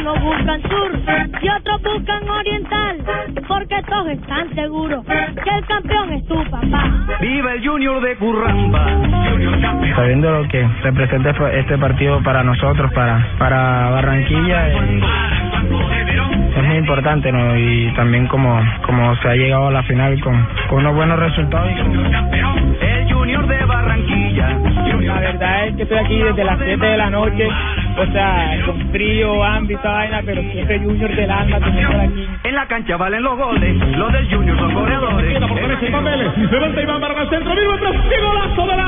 Unos buscan sur y otros buscan oriental, porque todos están seguros que el campeón es tu papá. Viva el Junior de Curramba. Sabiendo lo que representa este partido para nosotros, para para Barranquilla, eh, es muy importante, ¿no? Y también como como se ha llegado a la final con, con unos buenos resultados. y- El Junior de Barranquilla. La verdad es que estoy aquí desde las 7 de la noche, o sea, con frío, hambre y toda vaina, pero siempre Junior del alma, teniendo aquí. En la cancha valen los goles. Los del Junior son goleadores. Y se levanta Iván Vargas, centro vivo, tras ¡qué golazo del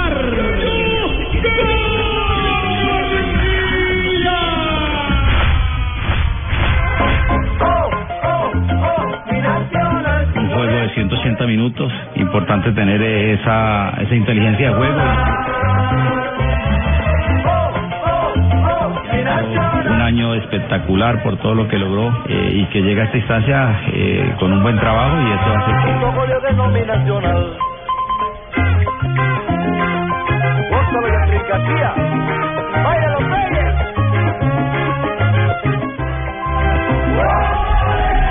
un juego de 180 minutos, importante tener esa, esa inteligencia de juego. Año espectacular por todo lo que logró eh, y que llega a esta instancia eh, con un buen trabajo y eso hace que...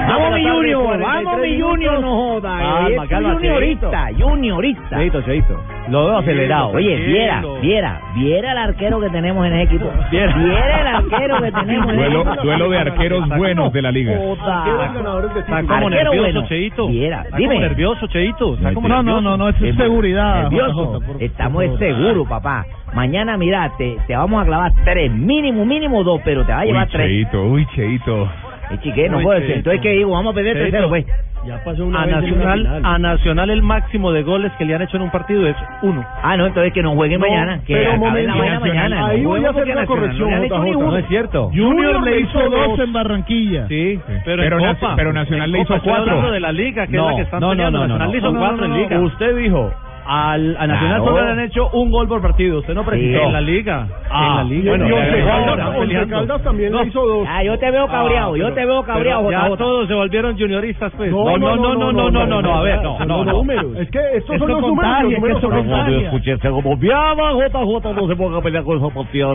Vamos mi Junior, vamos mi Junior, no joda. Calma, es calma, Juniorista, Juniorista. Cheito, Cheito. Lo veo acelerado. Oye, viera, viera, viera el arquero que tenemos en el equipo. Viera. Viera el arquero que tenemos en el Duelo, equipo. duelo de arqueros buenos de la liga. Está como nervioso. Cheito. Viera, Está dime. como nervioso, Cheito. No, no, no, no, es seguridad. Nervioso. Estamos seguros, papá. Mañana, mira, te, te vamos a clavar tres, mínimo, mínimo dos, pero te va a llevar Uy, tres. Cheito, uy, Cheito. Eh, chique, no Uy, puede ser. Cheito. Entonces, ¿qué digo? Vamos a tercero, pues. Ya pasó a Nacional, a Nacional el máximo de goles que le han hecho en un partido es uno. Ah, no, entonces que no jueguen mañana. Que pero la mañana. ahí No voy a hacer una corrección, no. No es cierto. Junior le hizo dos en Barranquilla. Sí, pero, Pero Nacional le hizo cuatro. de la Liga, que No, es la que están no, no, no, no, Nacional no. le hizo No, cuatro no, en no. Liga. Usted dijo, al, a Nacional Claro. solo le han hecho un gol por partido. Usted no precisó. En la Liga. Ah, en la Liga. bueno, Y Once Caldas, Once. Caldas también No. le hizo dos. Ah, yo te veo cabreado, yo te veo cabreado, ya JJ. todos se volvieron junioristas, pues. No, No, no, no, no, no, no, no, a ver, no, no, los no. números. Es que estos son los números. los que números esto son los escuché ese como viaba, JJ, no se ponga a pelear con esa partida.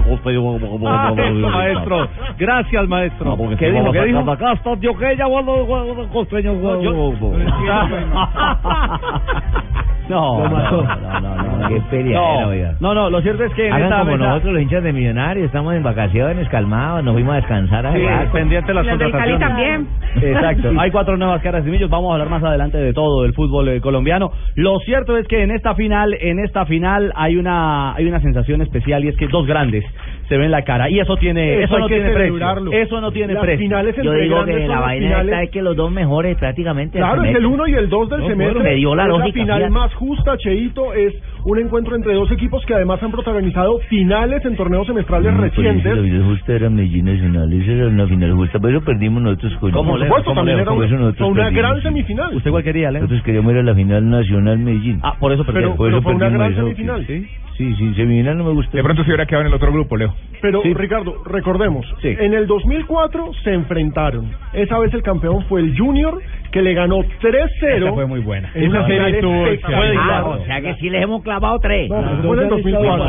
Ah, maestro. Gracias, maestro. ¿Qué dijo? ¿Qué dijo? Acá está Antioqueña, cuando costeño. No, Lo mató. no, no, no, no. Qué peleadera, oiga. No, no, lo cierto es que en Hagan esta como mesa- nosotros los hinchas de Millonarios, estamos en vacaciones, calmados, nos fuimos a descansar a Sí, pendiente de las Los del Cali contrataciones. también. Exacto. Hay cuatro nuevas caras y millos. Vamos a hablar más adelante de todo el fútbol eh, colombiano. Lo cierto es que en esta final, en esta final hay una hay una sensación especial y es que dos grandes se ven la cara y eso tiene Eso eso, no tiene precio. Eso no tiene Las precio. finales Yo digo que la vaina finales- esta es que los dos mejores prácticamente Claro, es el semestre. 1 y el 2 del No, semestre. bueno, me dio la lógica, La final fíjate. más justa, Cheito, es un encuentro entre dos equipos que además han protagonizado finales en torneos semestrales recientes. La final justa era Medellín Nacional, esa era una final justa, pero eso perdimos nosotros con Por supuesto, también era eso una, nosotros fue una perdimos, gran semifinal. ¿Usted cuál quería, Leo? Nosotros queríamos ir a la final nacional Medellín. Ah, por eso Pero, perdieron. Por pero eso fue una perdimos gran eso, semifinal. sí. Sí, sí, semifinal no me gustó. De pronto se hubiera quedado en el otro grupo, Leo. Pero, Sí. Ricardo, recordemos, Sí. en el 2004 se enfrentaron. Esa vez el campeón fue el Junior, que le ganó 3-0. Esa fue muy buena. En Esa serie estuvo. Ah, o sea que sí les hemos clavado tres. No, pero fue en el 2004.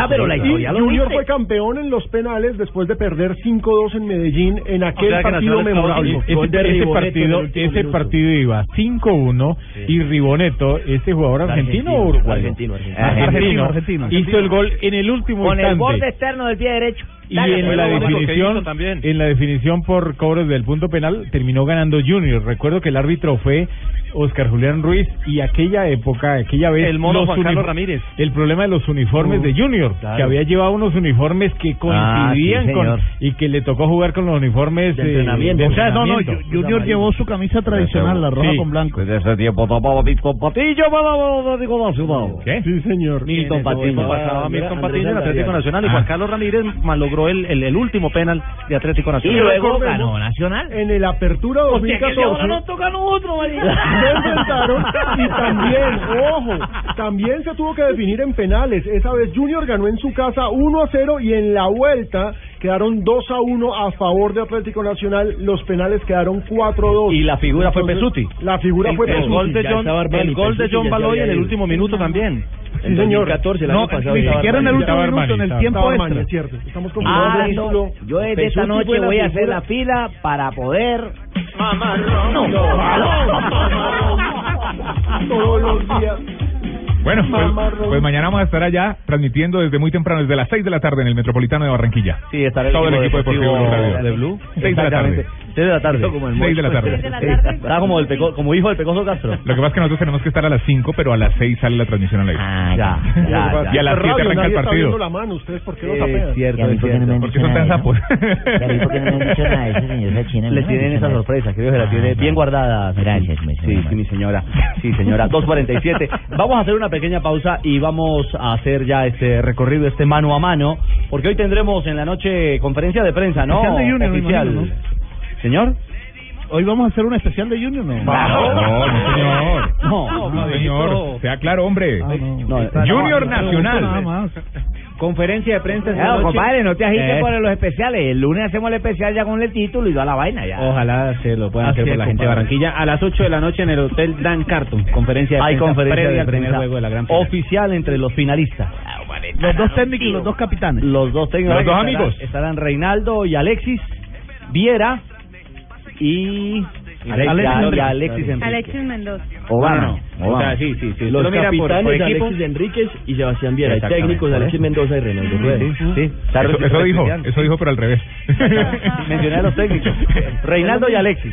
Ah, pero la Y historia lo Junior dice. fue campeón en los penales después de perder 5-2 en Medellín en aquel partido memorable. Ese, ese partido, ese partido iba 5-1 y Riboneto, este jugador argentino o uruguayo? Argentino, argentino. Argentino, Argentino, argentino. hizo el gol en el último Con el instante. borde externo del pie derecho. Y en pues, la definición, también. en la definición por cobros del punto penal terminó ganando Junior. Recuerdo que el árbitro fue Oscar Julián Ruiz y aquella época, aquella vez El mono Juan Carlos Ramírez. El problema de los uniformes Uh, de Junior, claro. que había llevado unos uniformes que coincidían Ah, sí, con y que le tocó jugar con los uniformes De entrenamiento. de O sea, no, no, entrenamiento. Junior llevó su camisa tradicional, la roja Sí. con blanco. Pues Desde ese tiempo tomaba Milton Patillo. ¿Qué? Sí, señor. Milton pasaba Milton en Atlético. Nacional y Juan Carlos Ramírez malogró el, el, el último penal de Atlético Y Nacional. luego recordemos- ganó Nacional. En el Apertura O sea que ese 2014 ahora nos toca a nosotros, se enfrentaron y también, ojo, también se tuvo que definir en penales. Esa vez Junior ganó en su casa 1 a 0 y en la vuelta quedaron 2 a 1 a favor de Atlético Nacional. Los penales quedaron 4 a 2. Y la figura fue Entonces, Pesuti. La figura El, fue el Pesuti. gol de John, el gol de John Baloy en el último minuto también. Sí, señor. 2014, el No, año pasado. ni siquiera en el último minuto, en Armani, el tiempo extra. Armani, es cierto. Estamos con Ah, el no, yo desde esta noche voy a hacer la fila para poder... Todos los días. Bueno, pues, Mamarrón. pues mañana vamos a estar allá transmitiendo desde muy temprano, desde las 6 de la tarde en el Metropolitano de Barranquilla. Sí, estará Todo el equipo deportivo Radio. de Blue. Seis de la tarde. Exactamente. Seis de la tarde. Como el Seis de la tarde. De la tarde. Está como, el peco- como hijo del Pecoso Castro. Lo que pasa es que nosotros tenemos que estar a las 5, pero a las 6 sale la transmisión al aire. Ah, Ya, ya. ya, Y a las Radio, 7 arranca el partido. la mano. ¿Ustedes por qué Es tapean? cierto, ¿Y a mí es por qué no me cierto. Porque son tan sapos. por qué no me han dicho nada de eso, señor Sachina? Les tienen esa sorpresa, creo que la Ah, tiene bien guardada. Gracias, mi Sí, señora. sí, mi señora. Sí, señora. 2.47. Vamos a hacer una pequeña pausa y vamos a hacer ya este recorrido, este mano a mano, porque hoy tendremos en la noche conferencia de prensa, ¿no? Oficial. ¿Señor? Hoy vamos a hacer un especial de Junior, ¿no? No, no, señor. No, No, señor. Sea claro, hombre. Ah, no. Junior Nacional. Nada más. Conferencia de prensa Claro, noche. compadre, no te agites Eh. por los especiales. El lunes hacemos el especial ya con el título y toda la vaina ya. Ojalá se lo puedan Así hacer por la gente de. Barranquilla. A las 8 de la noche en el Hotel Dan Carton. Conferencia de Hay prensa conferencia previa de al prensa juego de la gran final. oficial entre los finalistas. Los dos técnicos y los dos capitanes. Los dos técnicos. Los dos estarán- amigos. Estarán Reinaldo y Alexis, Viera y Alexis y Enríquez. Alexis Mendoza. Obama. No, no. O sea, sí, sí, sí. Los por- capitanes por equipo. Alexis Enríquez y Sebastián Viera. Exactamente. Técnicos Alexis Mendoza y Reinaldo Rueda. Sí, sí. Eso, eso dijo, eso dijo, pero al revés. Mencioné a los técnicos. Reinaldo y Alexis.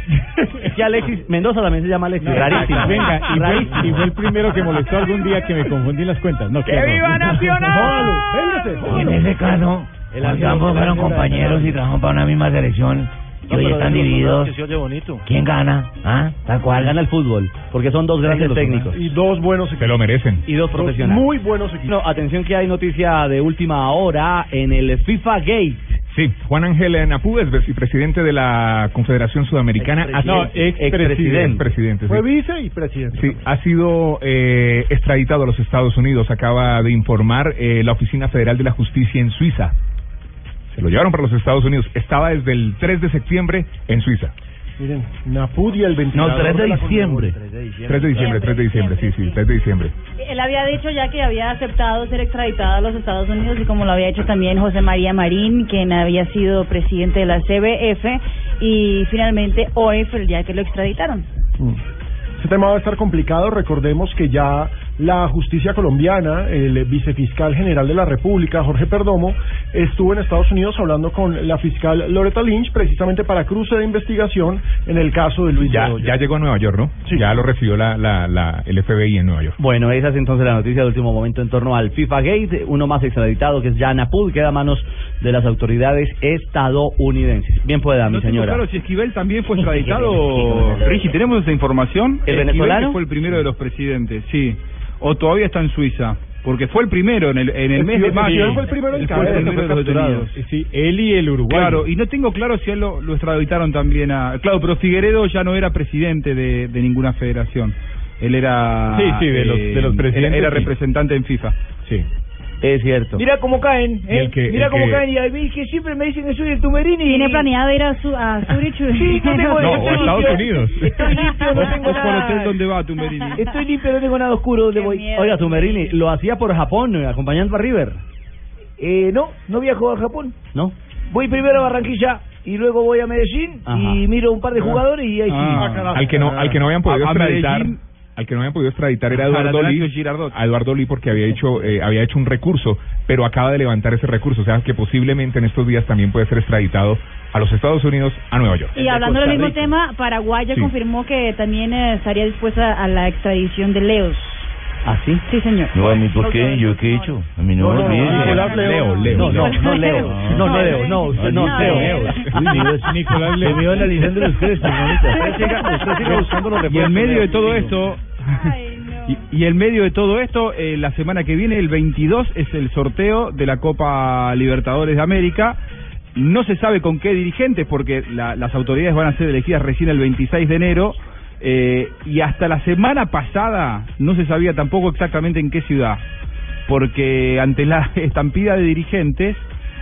Es que Alexis Mendoza también se llama Alexis. Rarísimo. Venga, y Rarísimo. fue, y fue el primero que molestó algún día que me confundí en las cuentas. No, ¡Que viva Nacional! Véngase. En ese caso, El fueron compañeros y trabajaron para una misma selección. Y hoy están divididos. Que se oye bonito. ¿Quién gana? ¿Ah? Tal cual. Gana el fútbol, porque son dos grandes técnicos Y dos buenos Se equipos. lo merecen. y dos Dos profesionales. Muy buenos equipos. No, atención que hay noticia de última hora en el FIFA Gate. Sí, Juan Ángel Napú es vicepresidente de la Confederación Sudamericana. Ha- No, Expresidente. sí. Fue vice y presidente. Sí, ha sido eh, extraditado a los Estados Unidos, acaba de informar eh, la Oficina Federal de la Justicia en Suiza. Se lo llevaron para los Estados Unidos. Estaba desde el 3 de septiembre en Suiza. Miren, Napud y el 29 No, 3 de diciembre. 3 de diciembre, 3 de diciembre, sí, sí, 3 de diciembre. Él había dicho ya que había aceptado ser extraditado a los Estados Unidos y como lo había hecho también José María Marín, quien había sido presidente de la CBF y finalmente hoy fue el día que lo extraditaron. Mm. Este tema va a estar complicado. Recordemos que ya la justicia colombiana, el vicefiscal general de la República, Jorge Perdomo, estuvo en Estados Unidos hablando con la fiscal Loretta Lynch precisamente para cruce de investigación en el caso de Luis Ya, Bedoya. ya llegó a Nueva York, ¿no? Sí. Ya lo recibió la, la, la, el FBI en Nueva York. Bueno, esa es entonces la noticia de último momento en torno al FIFA Gate. Uno más extraditado que es Jan Apud, queda a manos de las autoridades estadounidenses. Bien pueda, mi No tengo señora. claro si Esquivel también fue extraditado. Richie, ¿tenemos esa información? ¿El Esquivel, venezolano? que fue el primero de los presidentes, sí. O todavía está en Suiza. Porque fue el primero en el, en el mes de mayo. Fue el primero en fue el de los detenidos. Sí, él y el Uruguay. Claro, y no tengo claro si él lo, lo extraditaron también a... Claro, pero Figueredo ya no era presidente de, de ninguna federación. Él era... Sí, sí, de los- de los era- presidentes, Era, representante en FIFA. Sí. Es cierto. Mira cómo caen, ¿eh? que- Mira el cómo que- caen y a mí que siempre me dicen que soy el Tumerini. Tiene planeado ir a, su, a Zurich. Sí, no tengo No, a Estados. Unidos. Estoy limpio, no tengo ¿Vos por hotel nada. dónde va, Tumberini? Estoy limpio, no tengo nada oscuro donde voy. miedo. Oiga, Tumerini, lo hacía por Japón, eh, acompañando a River. Eh, no, no viajo a Japón. ¿No? Voy primero a Barranquilla y luego voy a Medellín Ajá. y miro un par de jugadores y ahí sí. Ah. Al que no, al que no habían podido A- a extraditar, Medellín. Al que no habían podido extraditar era Eduardo Lee, a Eduardo Lee porque había hecho, eh, había hecho un recurso, pero acaba de levantar ese recurso, o sea que posiblemente en estos días también puede ser extraditado a los Estados Unidos, a Nueva York. Y hablando del mismo tema, Paraguay ya Sí. confirmó que también eh, estaría dispuesta a la extradición de Leos. ¿Ah, sí? Sí, señor. No, a mí, ¿por qué? ¿Yo qué he hecho? A mí no, No, no. Nicolás Leo. Leo, No, no, no Leo. No. Leo. No, usted no, Leo. Leo. Uy, Nicolás Leo. Se me iba analizando los crestos, manita. Usted siga- usted siga buscando los Y en medio de todo esto... Ay, no. Y, y en medio de todo esto, eh, la semana que viene, el 22, es el sorteo de la Copa Libertadores de América. No se sabe con qué dirigentes, porque la- las autoridades van a ser elegidas recién el 26 de enero. eh, y hasta la semana pasada no se sabía tampoco exactamente en qué ciudad. Porque ante la estampida de dirigentes,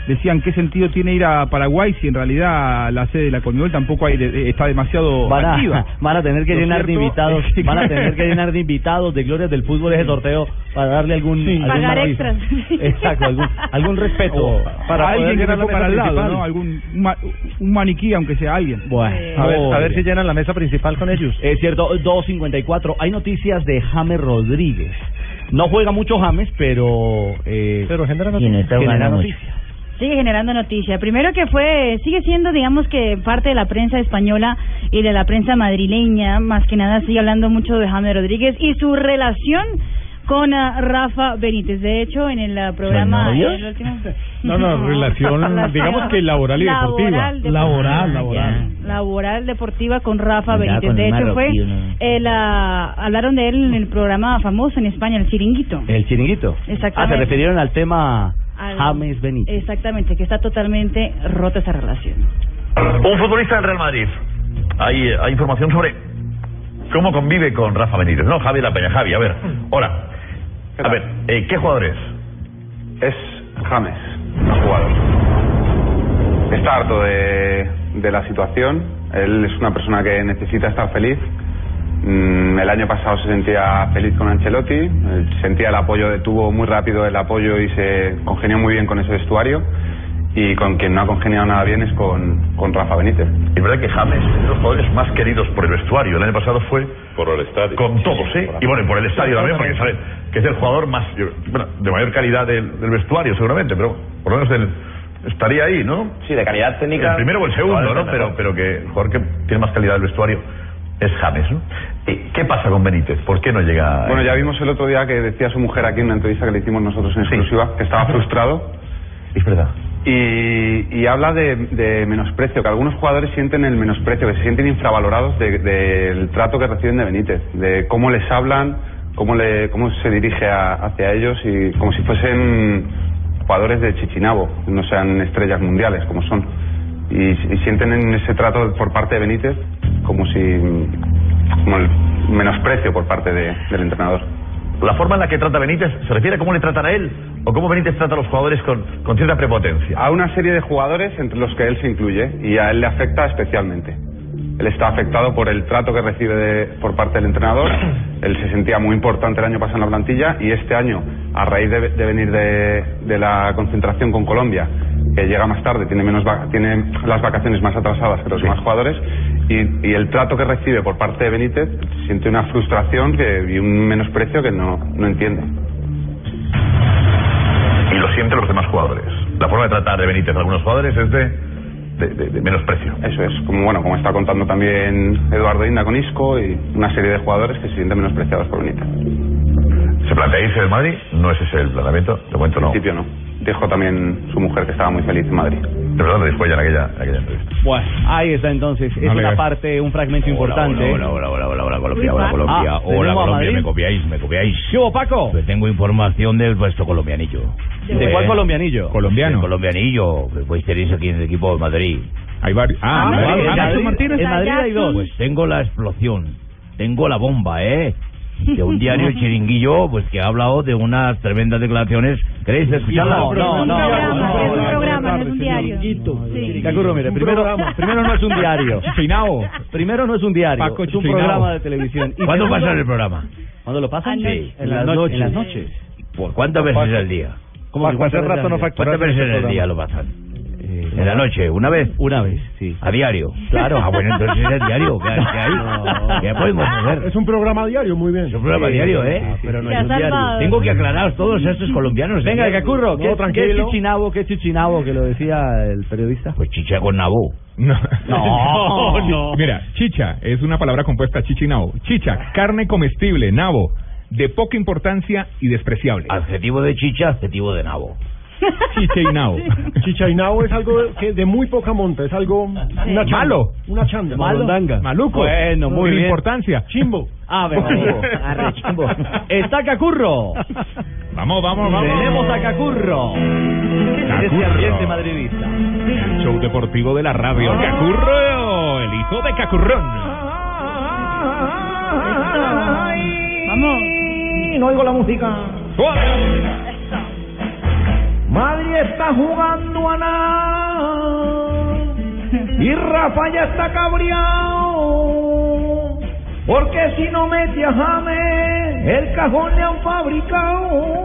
decían qué sentido tiene ir a Paraguay si en realidad la sede de la Conmebol tampoco hay de- está demasiado Van a, activa. van a tener que ¿No es llenar de invitados, van a tener que llenar de invitados de glorias del fútbol ese sorteo para darle algún, algún Pagar extras. Exacto, algún, algún respeto O para alguien que se ponga al lado, principal. ¿no? Algún un, ma- un maniquí, aunque sea alguien. Bueno, A ver, a ver si llenan la mesa principal con ellos. Es cierto, 2.54. Hay noticias de James Rodríguez. No juega mucho James, pero... Eh, Pero genera Y no está genera noticias. Sigue generando noticia. Primero que fue, sigue siendo, digamos que parte de la prensa española y de la prensa madrileña, más que nada sigue hablando mucho de James Rodríguez y su relación con ah, Rafa Benítez. De hecho, en el ah, programa... el último- No, no, relación, digamos que laboral y deportiva. Laboral, deportiva. Laboral, laboral. Laboral deportiva con Rafa Benítez. con De hecho, fue... El, ah, hablaron de él en el programa famoso en España, El Chiringuito. El chiringuito. Ah, Exactamente. se refirieron al tema Al- James Benítez. Exactamente, que está totalmente rota esa relación. Un futbolista del Real Madrid. Hay, hay información sobre cómo convive con Rafa Benítez. No, Javi La Peña. Javi, a ver. Hola. A ver, eh, ¿qué jugador es? Es James, el jugador. Está harto de, de la situación. Él es una persona que necesita estar feliz. Mm, El año pasado se sentía feliz con Ancelotti, eh, sentía el apoyo, tuvo muy rápido el apoyo y se congenió muy bien con ese vestuario. Y con quien no ha congeniado nada bien es con, con Rafa Benítez. Es verdad que James es de los jugadores más queridos por el vestuario. El año pasado fue Por el estadio. con todos, ¿eh? Y bueno, y por el estadio también, porque saben que es el jugador más, yo- bueno, de mayor calidad del, del vestuario, seguramente, pero por lo menos del- estaría ahí, ¿no? Sí, de calidad técnica. El primero o el segundo, ¿no? Pero, pero que el jugador que tiene más calidad del vestuario es James, ¿no? ¿Qué pasa con Benítez? ¿Por qué no llega? Bueno, ya vimos el otro día que decía su mujer aquí en una entrevista que le hicimos nosotros en exclusiva, que estaba frustrado. Es verdad. Y, y habla de, de menosprecio, que algunos jugadores sienten el menosprecio, que se sienten infravalorados de- del trato que reciben de Benítez, de cómo les hablan, cómo, le, cómo se dirige a- hacia ellos y como si fuesen jugadores de Chichinabo, no sean estrellas mundiales como son. Y, y sienten en ese trato por parte de Benítez como si como el menosprecio por parte de- del entrenador. ¿La forma en la que trata Benítez se refiere a cómo le tratan a él? ¿O cómo Benítez trata a los jugadores con, con cierta prepotencia? A una serie de jugadores entre los que él se incluye y a él le afecta especialmente. Él está afectado por el trato que recibe de- por parte del entrenador. Él se sentía muy importante el año pasado en la plantilla y este año, a raíz de, de venir de, de la concentración con Colombia, que llega más tarde, tiene, menos tiene las vacaciones más atrasadas que los demás jugadores, y, y el trato que recibe por parte de Benítez siente una frustración que, y un menosprecio que no, no entiende. Y lo sienten los demás jugadores. La forma de tratar de Benítez a algunos jugadores es de, de, de- de menosprecio. Eso es, como bueno, como está contando también Eduardo Inda con Isco y una serie de jugadores que se sienten menospreciados por Benítez. ¿Se plantea irse del Madrid? No es ese el planteamiento. De momento no. En principio no. Dijo también su mujer que estaba muy feliz en Madrid. De verdad, después ya en aquella, en aquella entrevista. Bueno, ahí está entonces. Es No una ves. parte, un fragmento importante. Hola, hola, hola, hola, hola, Colombia, hola, Ah, Colombia, hola, ¿tenemos a Colombia, me copiáis, me copiáis. ¿Qué hubo, Paco? Pues tengo información del vuestro colombianillo. ¿De cuál colombianillo? Colombiano. colombianillo, que pues tenéis aquí en el equipo de Madrid. Hay varios. Ah, ¿en Madrid, Madrid, Martínez. En Madrid hay dos. Pues tengo la explosión, tengo la bomba, ¿eh? De un diario El chiringuillo, pues que ha hablado de unas tremendas declaraciones. ¿Queréis escucharlas? No, no, no. Es un programa, no es un diario. Sí. Cacurro, mire, primero, primero no es un diario. Chichinao. Primero no es un diario, Paco es un programa de televisión. Y ¿Cuándo pasa el programa? ¿Cuándo lo pasan? Sí. En las noches. En las noches. Pues, ¿Cuántas veces al día? ¿Cómo que cuántas veces al día? ¿Cuántas veces el día lo pasan? ¿En la noche? ¿Una vez? Una vez, sí. ¿A diario? Claro. Ah, bueno, entonces es diario. ¿Qué, qué hay? No. ¿Qué podemos hacer? Es un programa diario, muy bien. Es un programa diario, ¿eh? pero no es un diario. Tengo que aclarar todos estos colombianos. Venga, ¿eh? Cacurro, ¿qué, No, ¿qué es chichinabo? ¿Qué es chichinabo que lo decía el periodista? Pues chicha con nabo. No. No, no. Mira, chicha es una palabra compuesta chicha y nabo. Chicha, carne comestible, nabo, de poca importancia y despreciable. Adjetivo de chicha, adjetivo de nabo. Chicha y nabo. Chichainao es algo de, que de muy poca monta, es algo una chanda, Malo. una chanda, Malo. Maluco. Bueno, muy Sin bien. importancia. Chimbo. Ah, venga, Arre, chimbo. Está Cacurro. Vamos, vamos, vamos. Tenemos a Cacurro. Cacurro. ambiente madridista. El show deportivo de la radio. Cacurro, el hijo de Cacurrón. Vamos. No oigo la música. Está jugando a nada. Y Rafa ya está cabreado. Porque si no mete a James, el cajón le han fabricado.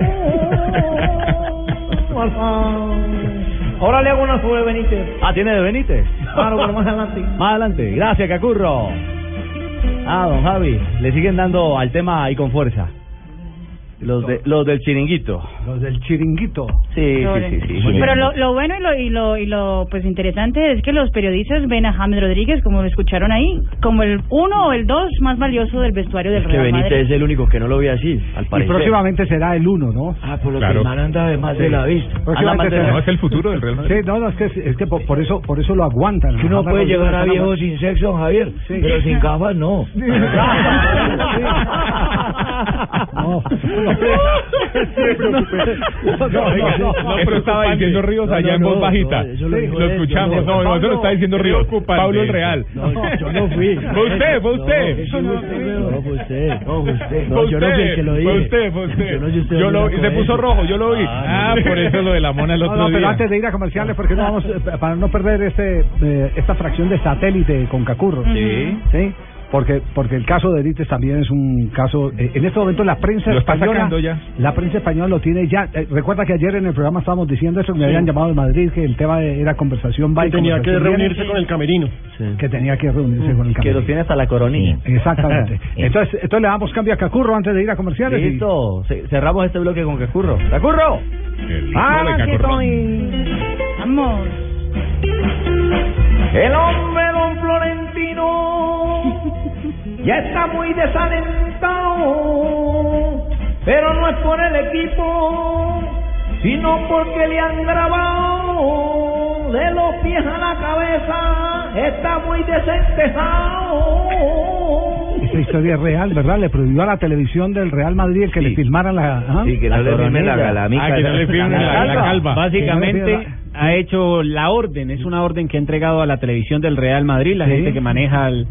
Ahora le hago una sobre Benítez. Ah, tiene de Benítez. Claro, pero más adelante. Más adelante. Gracias, Cacurro. Ah, don Javi, le siguen dando al tema y con fuerza. Los, de, los del chiringuito. Los del chiringuito. Sí, sí, sí. sí, sí. Pero lo, lo bueno y lo, y lo y lo pues interesante es que los periodistas ven a James Rodríguez, como lo escucharon ahí, como el uno o el dos más valioso del vestuario del Que Real Benítez Madrid. es el único que no lo ve así, al Y parecer. próximamente será el uno, ¿no? Ah, por lo Claro. que el man anda de más de la vista. Próximamente será- No, es el futuro del Real Madrid. Sí, no, no, es que, es que por, por eso por eso lo aguantan. Que uno puede Rodríguez llegar a viejo sin sexo, Javier, Sí. pero sin gafas no. No, No, pero estaba diciendo Ríos No, allá no, en voz bajita. lo escuchamos. no. No, no, eso lo está diciendo Ríos. Pablo el Real. No, yo no fui. Fue usted, fue usted. No, fue usted, no, fue usted, no, fue usted. Fue yo no fui el que lo usted, dije. fue usted, fue usted. Yo lo, se puso rojo, yo lo vi. Ah, por eso lo de la mona el otro no, pero día. antes de ir a comerciales, porque no vamos, eh, para no perder este eh, esta fracción de satélite con Cacurro. Sí. Sí. Porque, porque el caso de Benítez también es un caso. eh, en este momento la prensa Lo española. La prensa española lo tiene ya. eh, recuerda que ayer en el programa estábamos diciendo eso, que me habían llamado de Madrid, que el tema era conversación va Que y tenía que reunirse con el camerino. Que tenía que reunirse con el Que camerino. los tiene hasta la coronilla. Exactamente. Entonces, entonces le damos cambio a Cacurro antes de ir a comerciales. Listo. Ce- Cerramos este bloque con Cacurro. ¡Cacurro! ¡Ah. Vamos. El hombre ya está muy desalentado, pero no es por el equipo, sino porque le han grabado de los pies a la cabeza, está muy desentejado. Esa historia es real, ¿verdad? Le prohibió a la televisión del Real Madrid el que le filmaran la. ¿ah? Sí, que no le firmen la galamica. Ah, que no le firmen la, la calva. Básicamente ha hecho la orden, es una orden que ha entregado a la televisión del Real Madrid, la Sí. gente que maneja el,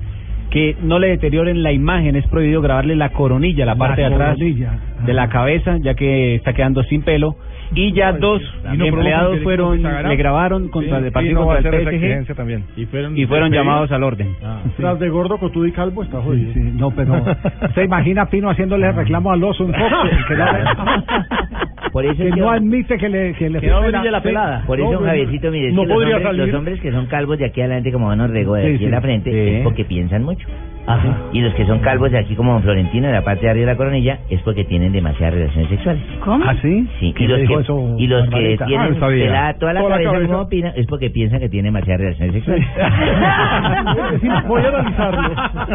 que no le deterioren la imagen, es prohibido grabarle la coronilla, la parte de atrás coronilla. De la cabeza, ya que está quedando sin pelo. Y ya dos Y no empleados fueron, se le grabaron contra el partido no a contra el PSG también. Y fueron, y fueron despedidos. llamados al orden. Tras de gordo, cotudo y calvo está jodido. Sí, sí, no, pero usted imagina a Pino haciéndole reclamo al oso en Fox, que no, Por eso que es que- no admite que le que le Que no la pelada. Por eso, No, Javiercito, mire, no los, podría hombres, salir. los hombres que son calvos de aquí adelante como Don Rego de Sí, aquí sí. en la frente Sí. es porque piensan mucho. Ajá. Y los que son calvos de aquí como Don Florentino de la parte de arriba de la coronilla es porque tienen demasiadas relaciones sexuales. ¿Cómo? ¿Ah, sí? Sí, y ¿Quién los que, eso, y los que tienen Ah, pelada toda la Toda la cabeza cabeza. como Pina es porque piensan que tienen demasiadas relaciones sexuales. Sí, voy a analizarlo.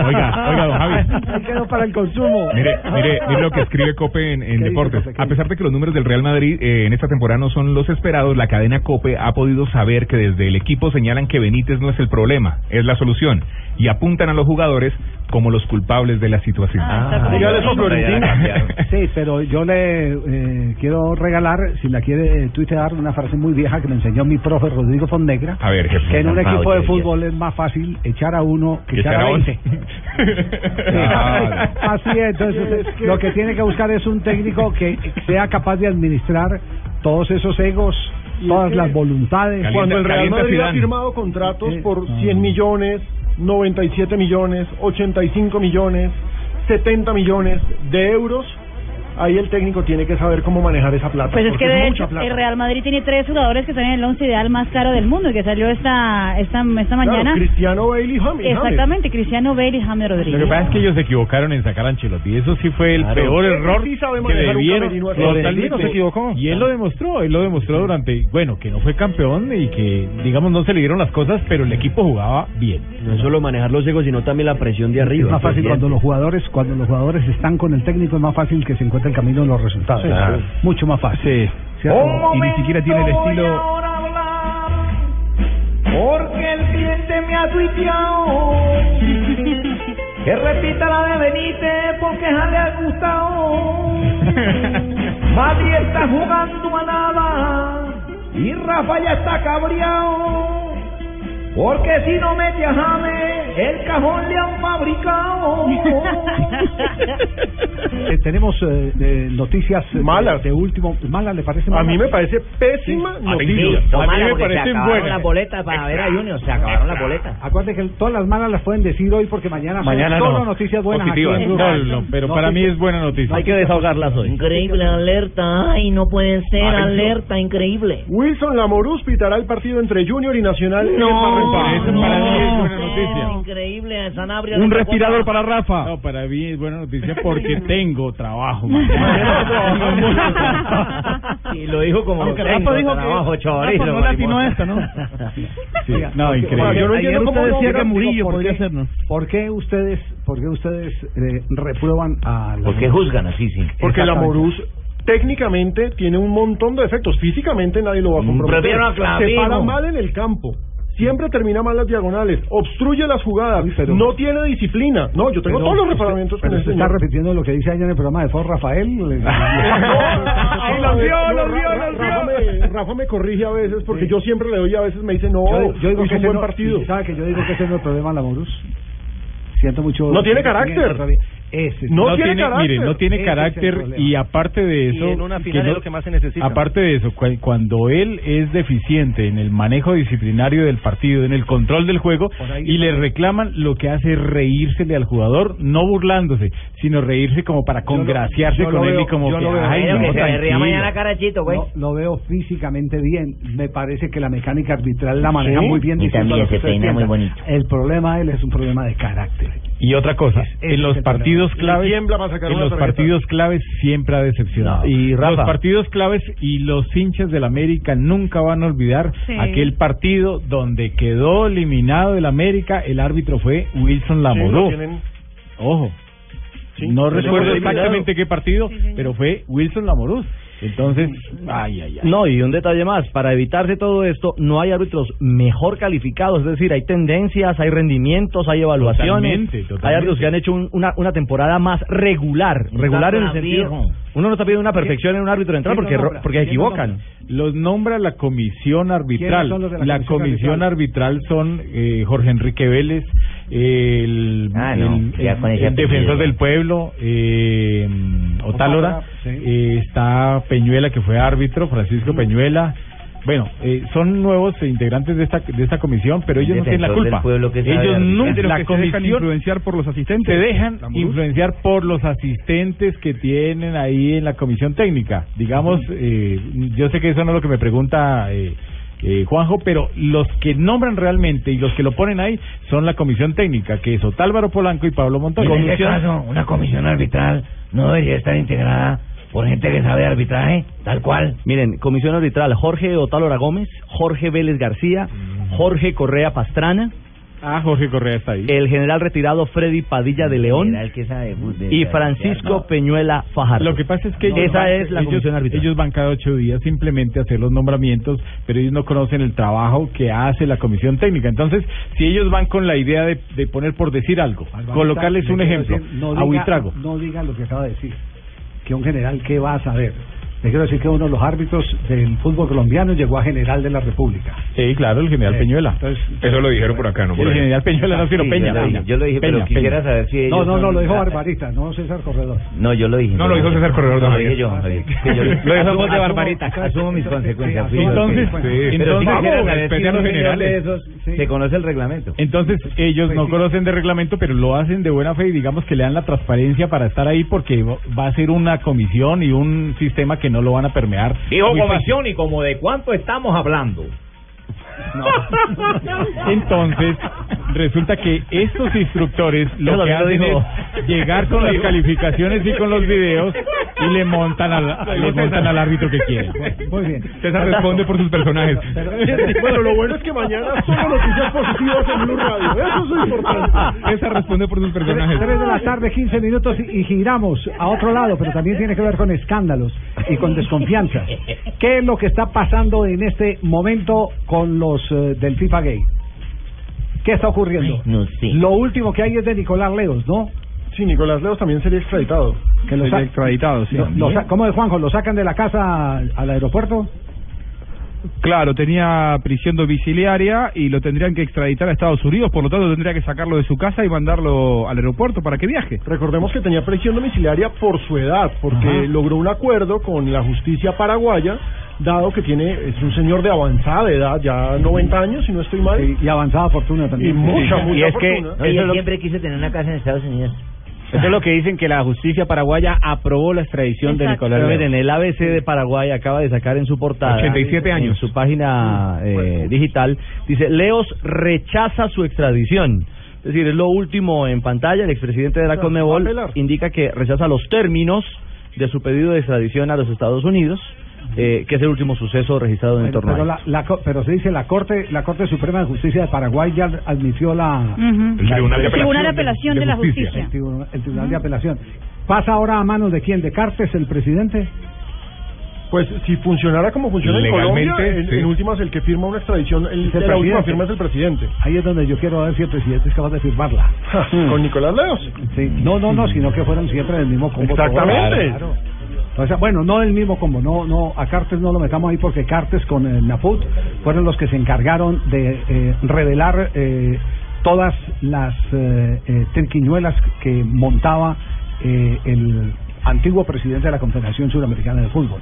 Oiga, oiga, don Javi. Ahí quedó para el consumo. Mire, mire, mire lo que escribe Cope en, en ¿Qué dice Deportes. A pesar de que los números del Real Madrid eh, en esta temporada no son los esperados, la cadena Cope ha podido saber que desde el equipo señalan que Benítez no es el problema, es la solución. Y apuntan a los jugadores como los culpables de la situación. Ah, Dígale eso. Sí, pero yo le eh, quiero regalar, si la quiere tuitear, una frase muy vieja que me enseñó mi profe Rodrigo Fonnegra, A ver, jefe. que en un San equipo de fútbol es más fácil echar a uno que Que echar a será 20. Claro. Así es, entonces lo que tiene que buscar es un técnico que sea capaz de administrar todos esos egos, todas las voluntades. Cuando el Real Madrid ha firmado contratos por Ah. 100 millones, 97 millones, 85 millones, 70 millones de euros, ahí el técnico tiene que saber cómo manejar esa plata. Pues es que de mucha hecho plata. el Real Madrid tiene tres jugadores que están en el once ideal más caro del mundo y que salió esta esta, esta mañana. Claro, Cristiano Bale y James. Exactamente, Cristiano Bale y James Lo Rodríguez. que pasa es que ellos se equivocaron en sacar a Ancelotti. Eso sí fue el Claro. peor error sí sabe que debieron. Totalmente. se equivocó. Y él lo demostró. Él lo demostró durante. Bueno, que no fue campeón y que, digamos, no se le dieron las cosas, pero el equipo jugaba bien. No es solo manejar los egos, sino también la presión de Es arriba. más fácil cuando los jugadores cuando los jugadores están con el técnico es más fácil que se encuentre el camino de los resultados. Sí, claro. Mucho más fácil. ¿cierto? Y ni siquiera tiene el estilo. Porque el cliente me ha tuiteado que repita la de Benítez porque ya le ha gustado. Madrid está jugando a nada y Rafa ya está cabreado porque si no mete a James el cajón le han fabricado. Eh, tenemos eh, eh, noticias eh, Malas. de último. ¿Malas le parece A malas? mí me parece pésima Sí, noticia. son A mí me acabaron buenas. las boletas para ver a Junior, se acabaron las boletas. Acuérdense que todas las malas las pueden decir hoy porque mañana, son Mañana solo no. noticias buenas aquí en No, no, pero para mí es buena noticia. Hay que desahogarlas hoy. Increíble alerta, ay, no puede ser, Ay, no. alerta, increíble. Wilson Lamorús pitará el partido entre Junior y Nacional en Barranquilla. Eso para mí es buena noticia. Increíble, Sanabria. Un respirador para Rafa. No, para mí es buena noticia porque tengo trabajo. Y lo dijo como Aunque tengo Rafa dijo que- trabajo, Rafa no mariposa. esta, ¿no? Sí, no, Porque- increíble. Yo no entiendo cómo decía que Murillo ¿por podría ¿no? ¿Por qué ustedes, por qué ustedes eh, reprueban a la ¿Por qué juzgan así, sí? Porque Exactamente. Lamorús técnicamente tiene un montón de defectos. Físicamente nadie lo va a comprometer. Prefiero a Se para mal en el campo. Siempre termina mal las diagonales, obstruye las jugadas, Uy, pero- no tiene disciplina. No, yo tengo Pero todos los reparamientos con usted está repitiendo lo que dice ayer en el programa de Ford Rafael. Los vio, Rafa me, corrige a veces porque yo siempre le doy y a veces me dice no, yo, yo digo que un ese buen no, partido. ¿Sabe que yo digo que ese no es el problema, Lamorús? Siento mucho. No tiene carácter. Ese, No tiene carácter. mire, no tiene carácter y aparte de eso, en una que final no- es lo que más se necesita. aparte de eso, cu- cuando él es deficiente en el manejo disciplinario del partido, en el control del juego y le reclaman, lo que hace es reírsele al jugador, no burlándose, sino reírse como para Yo lo- congraciarse yo lo con él veo- y como yo que, lo veo. ay, no, que se ría tranquilo". mañana carachito, güey. No, lo veo físicamente bien. Me parece que la mecánica arbitral la maneja Sí, muy bien. y también se peina muy bonito. El problema de él es un problema de carácter. Y otra cosa, en los partidos claves, en los partidos claves siempre ha decepcionado. No. Y Rafa. los partidos claves y los hinchas del América nunca van a olvidar Sí. aquel partido donde quedó eliminado el América, el árbitro fue Wilson Sí, Lamoró. no Ojo. Sí, no recuerdo exactamente qué partido, pero fue Wilson Lamorú. Entonces, ay, ay, ay. No, y un detalle más, para evitarse todo esto, no hay árbitros mejor calificados, es decir, hay tendencias, hay rendimientos, hay evaluaciones, Totalmente, totalmente. hay árbitros que han hecho un- una, una temporada más regular, regular en el sentido, viejo. uno no está pidiendo una perfección en un árbitro entrar ¿Quién porque, nombra? porque ¿Quién lo equivocan. Los nombra la comisión arbitral. ¿Quiénes son los de la la comisión comisión arbitral? arbitral son eh, Jorge Enrique Vélez, el, Ah, no, el- defensor del pueblo, eh, Otálora, sí. eh, está Peñuela que fue árbitro, Francisco Peñuela. Bueno, eh, son nuevos integrantes de esta de esta comisión, pero ellos no tienen la culpa. pueblo que sabe ellos de la que se dejan influenciar por los asistentes. Se dejan influenciar por los asistentes que tienen ahí en la comisión técnica. Digamos, eh, yo sé que eso no es lo que me pregunta eh, eh, Juanjo, pero los que nombran realmente y los que lo ponen ahí son la comisión técnica, que es Otálvaro Polanco y Pablo Montoya. En este caso, una comisión arbitral no debería estar integrada por gente que sabe arbitraje, tal cual. Miren, comisión arbitral, Jorge Otálora Gómez, Jorge Vélez García, Jorge Correa Pastrana, Ah, Jorge Correa está ahí. el general retirado Freddy Padilla de León que sabe de y Francisco Peñuela Fajardo. Lo que pasa es que ellos esa es la ellos- comisión arbitral. Ellos van cada ocho días simplemente a hacer los nombramientos, pero ellos no conocen el trabajo que hace la comisión técnica. Entonces, si ellos van con la idea de, de poner por decir algo, colocarles le un ejemplo, decir, no a diga- Buitrago. No diga lo que acaba de decir. Que un general, ¿qué va a saber? Le quiero decir que uno de los árbitros del fútbol colombiano llegó a general de la República. Sí, claro, el general Eh, Peñuela. entonces- Eso lo dijeron por acá, ¿no? Por el general Peñuela, no, sino Sí, Peña. yo lo dije, yo lo dije, pero Peña, quisiera Peña. saber si No, no, no, son- lo dijo Barbarita, no César Corredor. No, yo lo dije. No, lo dijo César Corredor, No, lo dije yo, Javier. Yo- Lo dijo voz de asumo- Barbarita. Asumo mis consecuencias. Sí, Entonces. Sí, pero entonces, quisiera vamos, a los generales. se conoce el reglamento. Entonces ellos Pues no conocen de reglamento, pero lo hacen de buena fe y digamos que le dan la transparencia para estar ahí porque va a ser una comisión y un sistema que no lo van a permear. Dijo comisión y como de cuánto estamos hablando. Entonces, resulta que estos instructores lo que hacen dijo. es llegar con las calificaciones y con los videos y le montan al, le montan al árbitro que quieren. Muy bien. César responde por sus personajes. Bueno, lo bueno es que mañana solo noticias positivas en Blue Radio. Eso es importante. César responde por sus personajes. 3 de la tarde, 15 minutos y giramos a otro lado, pero también tiene que ver con escándalos y con desconfianza. ¿Qué es lo que está pasando en este momento con los eh, del FIFA Gay? ¿Qué está ocurriendo? No sé. Lo último que hay es de Nicolás Leos, ¿no? Sí, Nicolás Leos también sería extraditado. Que lo Sería extraditado, sí. lo- lo sa- ¿Cómo es, Juanjo? ¿Lo sacan de la casa al aeropuerto? Claro, tenía prisión domiciliaria y lo tendrían que extraditar a Estados Unidos, por lo tanto tendría que sacarlo de su casa y mandarlo al aeropuerto para que viaje. Recordemos que tenía prisión domiciliaria por su edad, porque Ajá. logró un acuerdo con la justicia paraguaya, dado que tiene es un señor de avanzada edad, ya 90 años, si no estoy mal. y avanzada fortuna Y mucha, mucha Y es que fortuna. es lo- siempre quise tener una casa en Estados Unidos. Eso es lo que dicen que la justicia paraguaya aprobó la extradición de. Nicolás Pero miren, el ABC de Paraguay acaba de sacar en su portada 87 años. en su página eh, digital dice Leos rechaza su extradición. Es decir es lo último en pantalla. El expresidente de la Conmebol indica que rechaza los términos de su pedido de extradición a los Estados Unidos eh, que es el último suceso registrado en el torneo pero la, la co- pero se dice la Corte la Corte Suprema de Justicia de Paraguay ya admitió la Ujú. la- Tribunal de Tribunal de Apelación de la Justicia. El tribunal, el tribunal de apelación pasa ahora a manos de quién de Cartes el presidente Pues si funcionara como funciona en Legalmente, Colombia, en, sí. en últimas el que firma una extradición, el, el la última firma es el presidente. ahí es donde yo quiero ver si el presidente es capaz de firmarla Con Nicolás Leos. Sí, no, no, no, sino que fueron siempre del mismo combo. Exactamente. Claro. Bueno, no del mismo combo, no, no, a Cartes no lo metamos ahí porque Cartes con el Nafut fueron los que se encargaron de eh, revelar eh, todas las eh, eh, que montaba eh, el antiguo presidente de la Confederación Suramericana de Fútbol,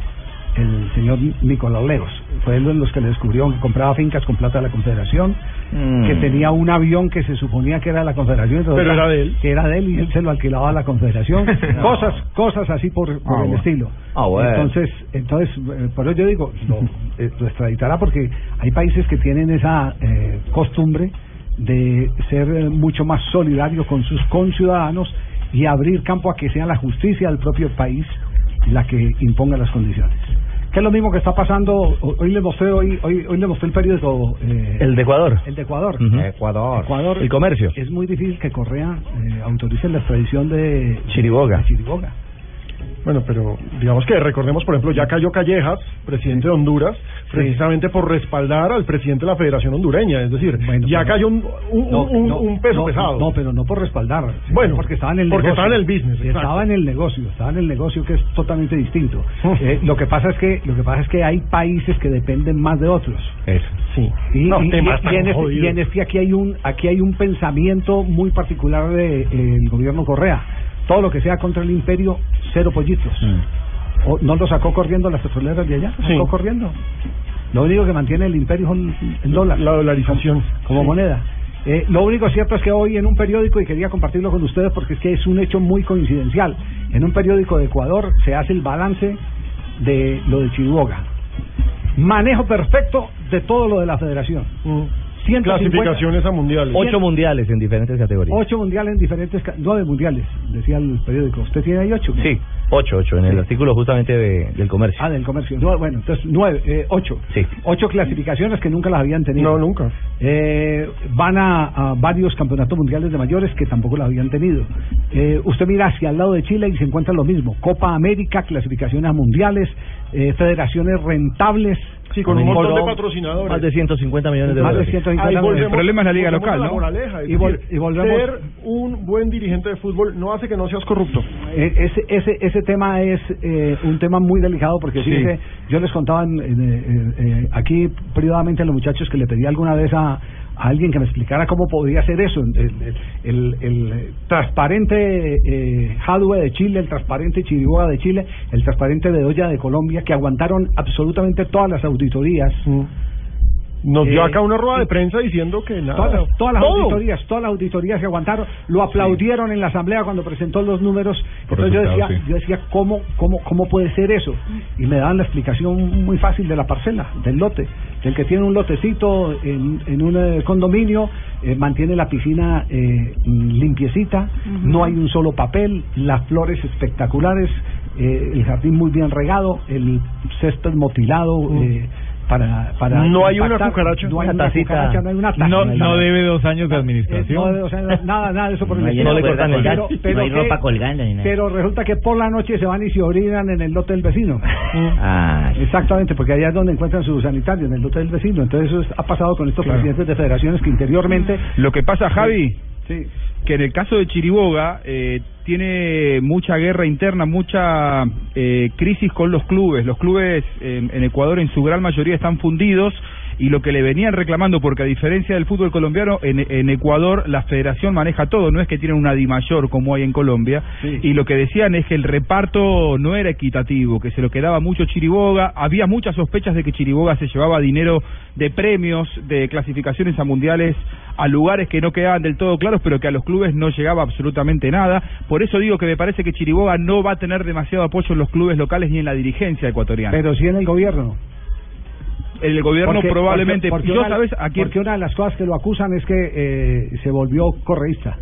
el señor Nicolás Leos. Fue él de los que le descubrió que compraba fincas con plata de la Confederación, Mm. que tenía un avión que se suponía que era de la Confederación, Pero era de él. que era de él y él se lo alquilaba a la Confederación, cosas, cosas así por, por Ah, el bueno. estilo. Ah, bueno. Entonces, entonces, eh, por eso yo digo, lo, eh, lo extraditará porque hay países que tienen esa eh, costumbre de ser eh, mucho más solidarios con sus conciudadanos y abrir campo a que sea la justicia del propio país la que imponga las condiciones. Que es lo mismo que está pasando, ho- hoy le mostré, hoy, hoy, hoy le mostré el periódico. eh, el de Ecuador el de Ecuador. Ecuador. Ecuador. El comercio. Es muy difícil que Correa eh, autorice la extradición de Chiriboga. de Chiriboga. Bueno, pero digamos que recordemos, por ejemplo, ya cayó Callejas, presidente de Honduras, precisamente por respaldar al presidente de la Federación Hondureña. Es decir, ya pero- cayó un, un, No, un- no, un peso no, pesado. No, pero no por respaldar. Bueno, porque estaba en el porque negocio. estaba en el business, exacto. Estaba en el negocio, estaba en el negocio que es totalmente distinto. Eh, lo que pasa es que lo que pasa es que hay países que dependen más de otros. Eso. Sí. Y, y- y- en este, y en este aquí hay un aquí hay un pensamiento muy particular del gobierno Correa. Todo lo que sea contra el imperio, cero pollitos. O, ¿No lo sacó corriendo las petroleras de allá? ¿Lo Sí. sacó corriendo? Lo único que mantiene el imperio son el dólar. La dolarización. Como Sí. moneda. Eh, lo único cierto es que hoy en un periódico, y quería compartirlo con ustedes porque es que es un hecho muy coincidencial, en un periódico de Ecuador se hace el balance de lo de Chiriboga. Manejo perfecto de todo lo de la federación. 150 Clasificaciones a mundiales. ocho mundiales en diferentes categorías Ocho mundiales en diferentes... Nueve mundiales, decía el periódico. ¿Usted tiene ahí ocho? sí ocho ocho en el artículo justamente de- del comercio Ah, del comercio. Bueno, entonces nueve, eh, ocho. Sí. Ocho clasificaciones que nunca las habían tenido. No, nunca. Eh, van a, a varios campeonatos mundiales de mayores que tampoco lo habían tenido. Eh, usted mira hacia el lado de Chile y se encuentra lo mismo. Copa América, clasificaciones a mundiales, eh, federaciones rentables. Sí, con un montón de patrocinadores. más de 150 millones de Más de dólares 150 Ahí millones. volvemos- El problema es la liga local, la ¿no? moraleja, es Y vol- decir, y volvemos- Ser un buen dirigente de fútbol no hace que no seas corrupto. Eh, ese, ese, ese tema es eh, un tema muy delicado porque Sí. fíjese, yo les contaba en- en, eh, eh, aquí privadamente a los muchachos que le pedí alguna vez a alguien que me explicara cómo podía hacer eso. El, el- el- el transparente eh, de Chile, el transparente Chiriboga de Chile, el transparente Bedoya de Colombia, que aguantaron absolutamente todas las auditorías. Nos dio Eh, acá una rueda de prensa diciendo que nada. Todas, las- todas las auditorías, todas las auditorías se aguantaron, lo aplaudieron en la asamblea cuando presentó los números. Por Entonces yo decía, sí. yo decía cómo, cómo, cómo puede ser eso, y me daban la explicación muy fácil de la parcela, del lote, del que tiene un lotecito en, en un eh, condominio, eh, mantiene la piscina eh, mm, limpiecita, no hay un solo papel, las flores espectaculares, eh, el jardín muy bien regado, el césped motilado. eh, para, para No hay una impactar. cucaracha. no hay Una una tacita. cucaracha, no hay una taza, No, hay no nada. debe dos años de Eh, administración. no, debe- o sea, nada, nada de eso por el No hay estilo. una cuerda colgando, pero, no hay que- ropa colgando ni nada. pero resulta que por la noche se van y se orinan en el lote del vecino. Ah, Exactamente, porque allá es donde encuentran su sanitario, en el lote del vecino. Entonces eso es- ha pasado con estos Claro. presidentes de federaciones que interiormente Lo que pasa, Javi, que en el caso de Chiriboga eh, tiene mucha guerra interna, mucha eh, crisis con los clubes. Los clubes en, en Ecuador en su gran mayoría están fundidos y lo que le venían reclamando, porque a diferencia del fútbol colombiano, en, en Ecuador la federación maneja todo, no es que tienen una mayor como hay en Colombia, y lo que decían es que el reparto no era equitativo, que se lo quedaba mucho Chiriboga, había muchas sospechas de que Chiriboga se llevaba dinero de premios, de clasificaciones a mundiales, a lugares que no quedaban del todo claros, pero que a los clubes no llegaba absolutamente nada. Por eso digo que me parece que Chiriboga no va a tener demasiado apoyo en los clubes locales ni en la dirigencia ecuatoriana. Pero sí en el gobierno. El gobierno Porque- probablemente. porque- porque yo una, sabes a quién porque una de las cosas que lo acusan es que eh, se volvió correísta.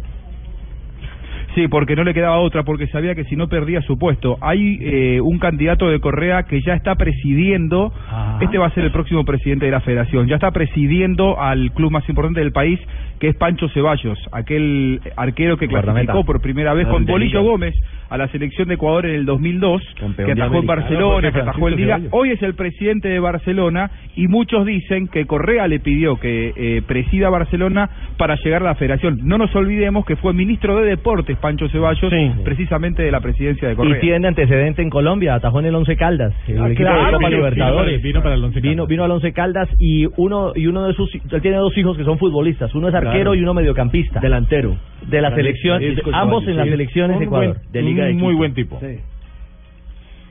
Sí, porque no le quedaba otra, porque sabía que si no perdía su puesto. Hay eh, un candidato de Correa que ya está presidiendo, este va a ser el próximo presidente de la federación, ya está presidiendo al club más importante del país, que es Pancho Ceballos, aquel arquero que Guardameta. clasificó por primera vez Ah, con el Bolillo. Gómez a la selección de Ecuador en el 2002, Campeón que atajó en. Barcelona, Ah, no, que atajó Francisco Liga. Ceballos. Hoy es el presidente de Barcelona y muchos dicen que Correa le pidió que eh, presida Barcelona para llegar a la federación. No nos olvidemos que fue ministro de Deportes Pancho Ceballos, precisamente de la presidencia de Correa. Y tiene antecedente en Colombia, atajó en el Once Caldas, el Ah, equipo claro, de Copa vino- Libertadores. vino para el Once Vino, vino al Once Caldas y uno y uno de sus él tiene dos hijos que son futbolistas, uno es arquero Claro. y uno mediocampista. Delantero. De la selección, ambos Ceballos, en las sí. selecciones de Ecuador. de Liga de un muy buen tipo.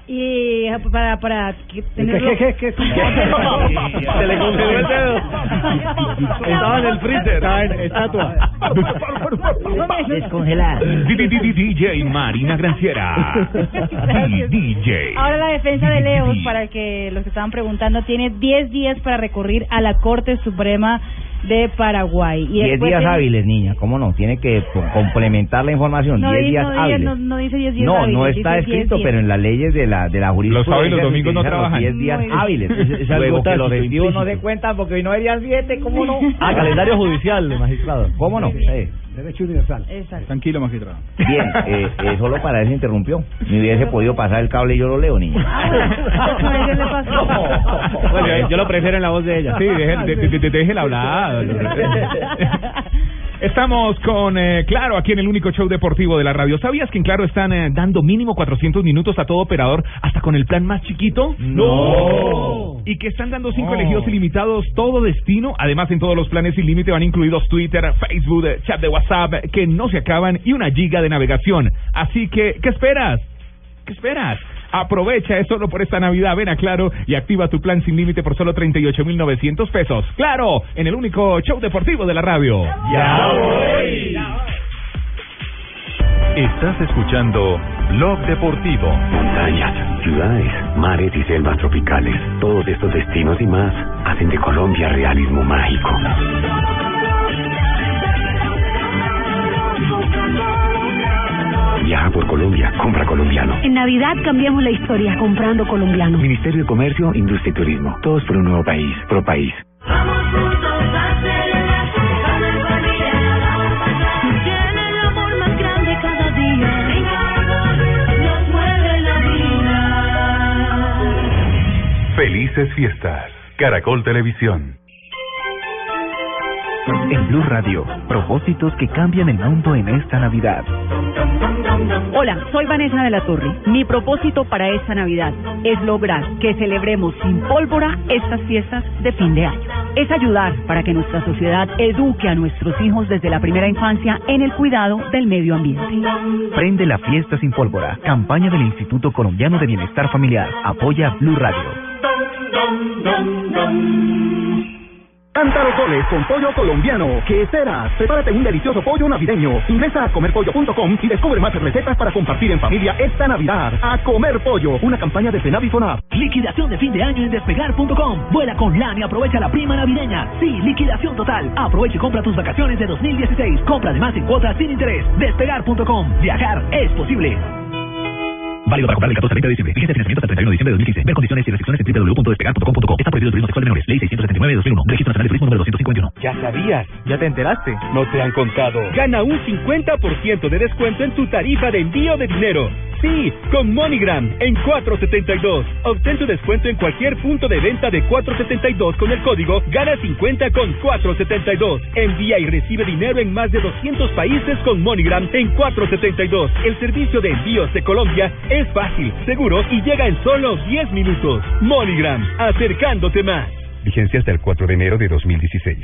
Y eh, para, para tenerlo... ¿Qué, qué, qué, qué? Se le congeló el dedo. Estaba en el freezer. Estaba en estatua. Descongelada. DJ Marina Granciera. DJ. Ahora la defensa de Leos, para que los que estaban preguntando, tiene 10 días para recurrir a la Corte Suprema de Paraguay. Y Diez después días tiene- hábiles, niña, ¿cómo no? Tiene que complementar la información, No, diez di- días no, hábiles. no, no dice 10 días No, hábiles, no está 10 escrito, pero en las leyes de la de la jurisprudencia sábados y los domingos no los trabajan. 10 días hábiles. es- es algo Luego que los tácito, festivos no se cuentan porque hoy no hay día 7, ¿cómo no? Ah, calendario judicial, magistrado. ¿Cómo no? Sí. Derecho universal. Exacto. Tranquilo, magistrado. Bien, eh, eh, solo para eso interrumpió. Me hubiese podido pasar el cable y yo lo leo, niña. ¿Qué le pasó? Bueno, yo, yo lo prefiero en la voz de ella. Sí, deje- de- de- de- déjela hablar. Estamos con eh, Claro aquí en el único show deportivo de la radio. ¿Sabías que en Claro están eh, dando mínimo 400 minutos a todo operador hasta con el plan más chiquito? No. Y que están dando cinco No. elegidos ilimitados todo destino. Además, en todos los planes sin límite van incluidos Twitter, Facebook, eh, chat de WhatsApp que no se acaban y una giga de navegación. Así que, ¿qué esperas? ¿Qué esperas? Aprovecha es solo por esta Navidad. Ven a Claro y activa tu plan sin límite por solo 38,900 pesos. Claro, en el único show deportivo de la radio. Ya voy. Estás escuchando Blog Deportivo. Montañas, ciudades, mares y selvas tropicales. Todos estos destinos y más hacen de Colombia realismo mágico. Viaja por Colombia, compra colombiano. En Navidad cambiamos la historia comprando colombiano. Ministerio de Comercio, Industria y Turismo. Todos por un nuevo país. Pro país. Tiene el amor más grande cada día. Nos mueve la vida. Felices fiestas. Caracol Televisión. En Blue Radio, propósitos que cambian el mundo en esta Navidad. Hola, soy Vanessa de la Torre. Mi propósito para esta Navidad es lograr que celebremos sin pólvora estas fiestas de fin de año. Es ayudar para que nuestra sociedad eduque a nuestros hijos desde la primera infancia en el cuidado del medio ambiente. Prende la fiesta sin pólvora. Campaña del Instituto Colombiano de Bienestar Familiar. Apoya Blue Radio. Canta goles con pollo colombiano. ¿Qué esperas? Prepárate un delicioso pollo navideño. Ingresa a comerpollo.com y descubre más recetas para compartir en familia esta Navidad. A comer pollo, una campaña de Penavi Fonab. Liquidación de fin de año en despegar.com. Vuela con LAN y aprovecha la prima navideña. Sí, liquidación total. Aprovecha y compra tus vacaciones de 2016. Compra además en cuotas sin interés. Despegar.com. Viajar es posible. Válido para comprar el 14 al 20 de diciembre. Vigencia de financiamiento hasta el 31 de diciembre de 2015. Ver condiciones y restricciones en www.despegar.com.co. Está prohibido el turismo sexual de menores. Ley 679 de 2001. Registro Nacional de Turismo número 251. ¿Ya sabías? ¿Ya te enteraste? No te han contado. Gana un 50% de descuento en tu tarifa de envío de dinero. Sí, con MoneyGram en 472. Obtén tu descuento en cualquier punto de venta de 472 con el código Gana 50 con 472. Envía y recibe dinero en más de 200 países con MoneyGram en 472. El servicio de envíos de Colombia es fácil, seguro y llega en solo 10 minutos. MoneyGram, acercándote más. Vigencia hasta el 4 de enero de 2016.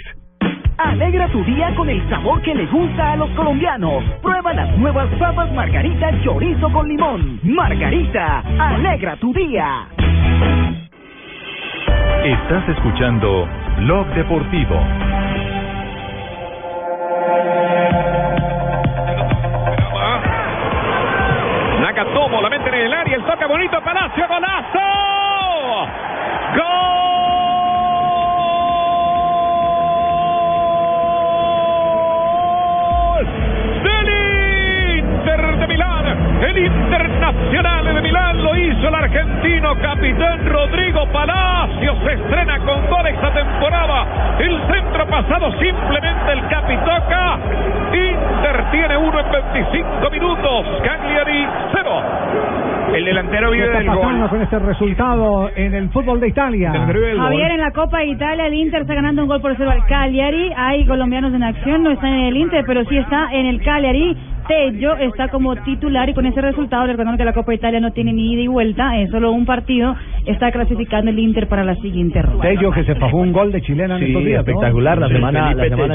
Alegra tu día con el sabor que le gusta a los colombianos. Prueba las nuevas papas Margarita Chorizo con limón. Margarita, alegra tu día. Estás escuchando Blog Deportivo. En el toque bonito, Palacio, golazo. ¡Gol! Del Inter de Milán. El Internacional de Milán hizo el argentino capitán Rodrigo Palacio. Se estrena con gol esta temporada. El centro pasado simplemente el capitoca. Inter tiene uno en 25 minutos. Cagliari cero. El delantero ¿Qué vive está del pasando gol. con este resultado en el fútbol de Italia? Javier, en la Copa de Italia, el Inter está ganando un gol por cero al Cagliari. Hay colombianos en acción, no está en el Inter, pero sí está en el Cagliari. Tello está como titular y con ese resultado, recordando que la Copa de Italia no tiene ni ida y vuelta, es solo un partido, está clasificando el Inter para la siguiente ronda. Tello que se fajó un gol de chilena en estos días. ¿no? espectacular la Sí, semana, la semana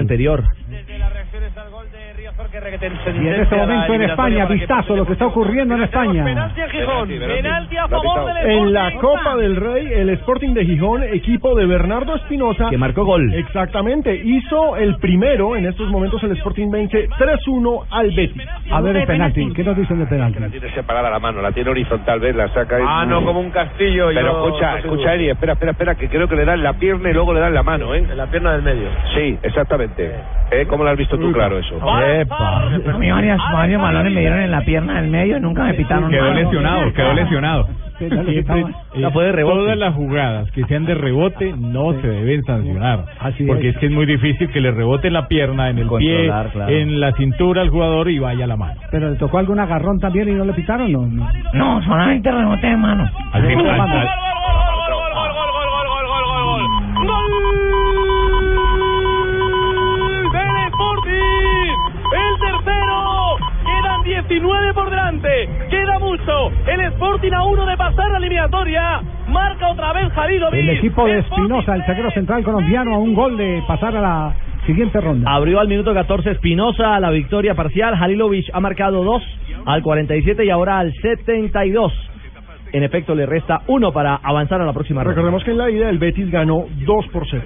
Y en este momento en España, vistazo lo que está ocurriendo en España. Penalti a favor del En la Copa del Rey, el Sporting de Gijón, equipo de Bernardo Espinosa. Que marcó gol. Exactamente. Hizo el primero, en estos momentos el Sporting vence 3-1 al Betis. A ver el penalti, ¿qué nos dicen de penalti? tiene separada la mano, la tiene horizontal, ¿ves? La saca Ah, no, como un castillo. y Pero escucha, escucha, Eri, espera, espera, espera, que creo que le dan la pierna y luego le dan la mano, ¿eh? En la pierna del medio. Sí, exactamente. ¿Eh? ¿Cómo lo has visto tú, claro, eso? A mí varias, varios balones me dieron en la pierna del medio y nunca me pitaron Quedó nada. lesionado, quedó lesionado. Siempre, La eh, fue de rebote. todas las jugadas que sean de rebote no se deben sancionar. Así porque es. es. que es muy difícil que le rebote en la pierna, en el pie, claro. en la cintura al jugador y vaya a la mano. ¿Pero le tocó algún agarrón también y no le pitaron? No, no. No, solamente rebote de mano. Al fin- al- al- del 19 por delante. Queda mucho. El Sporting a uno de pasar la eliminatoria. Marca otra vez Jalilovic. El equipo de Espinosa, el zaguero central colombiano, a un gol de pasar a la siguiente ronda. Abrió al minuto 14 Espinosa la victoria parcial. Halilovic ha marcado dos al 47 y ahora al 72. En efecto, le resta uno para avanzar a la próxima ronda. Recordemos que en la ida el Betis ganó 2 por 0.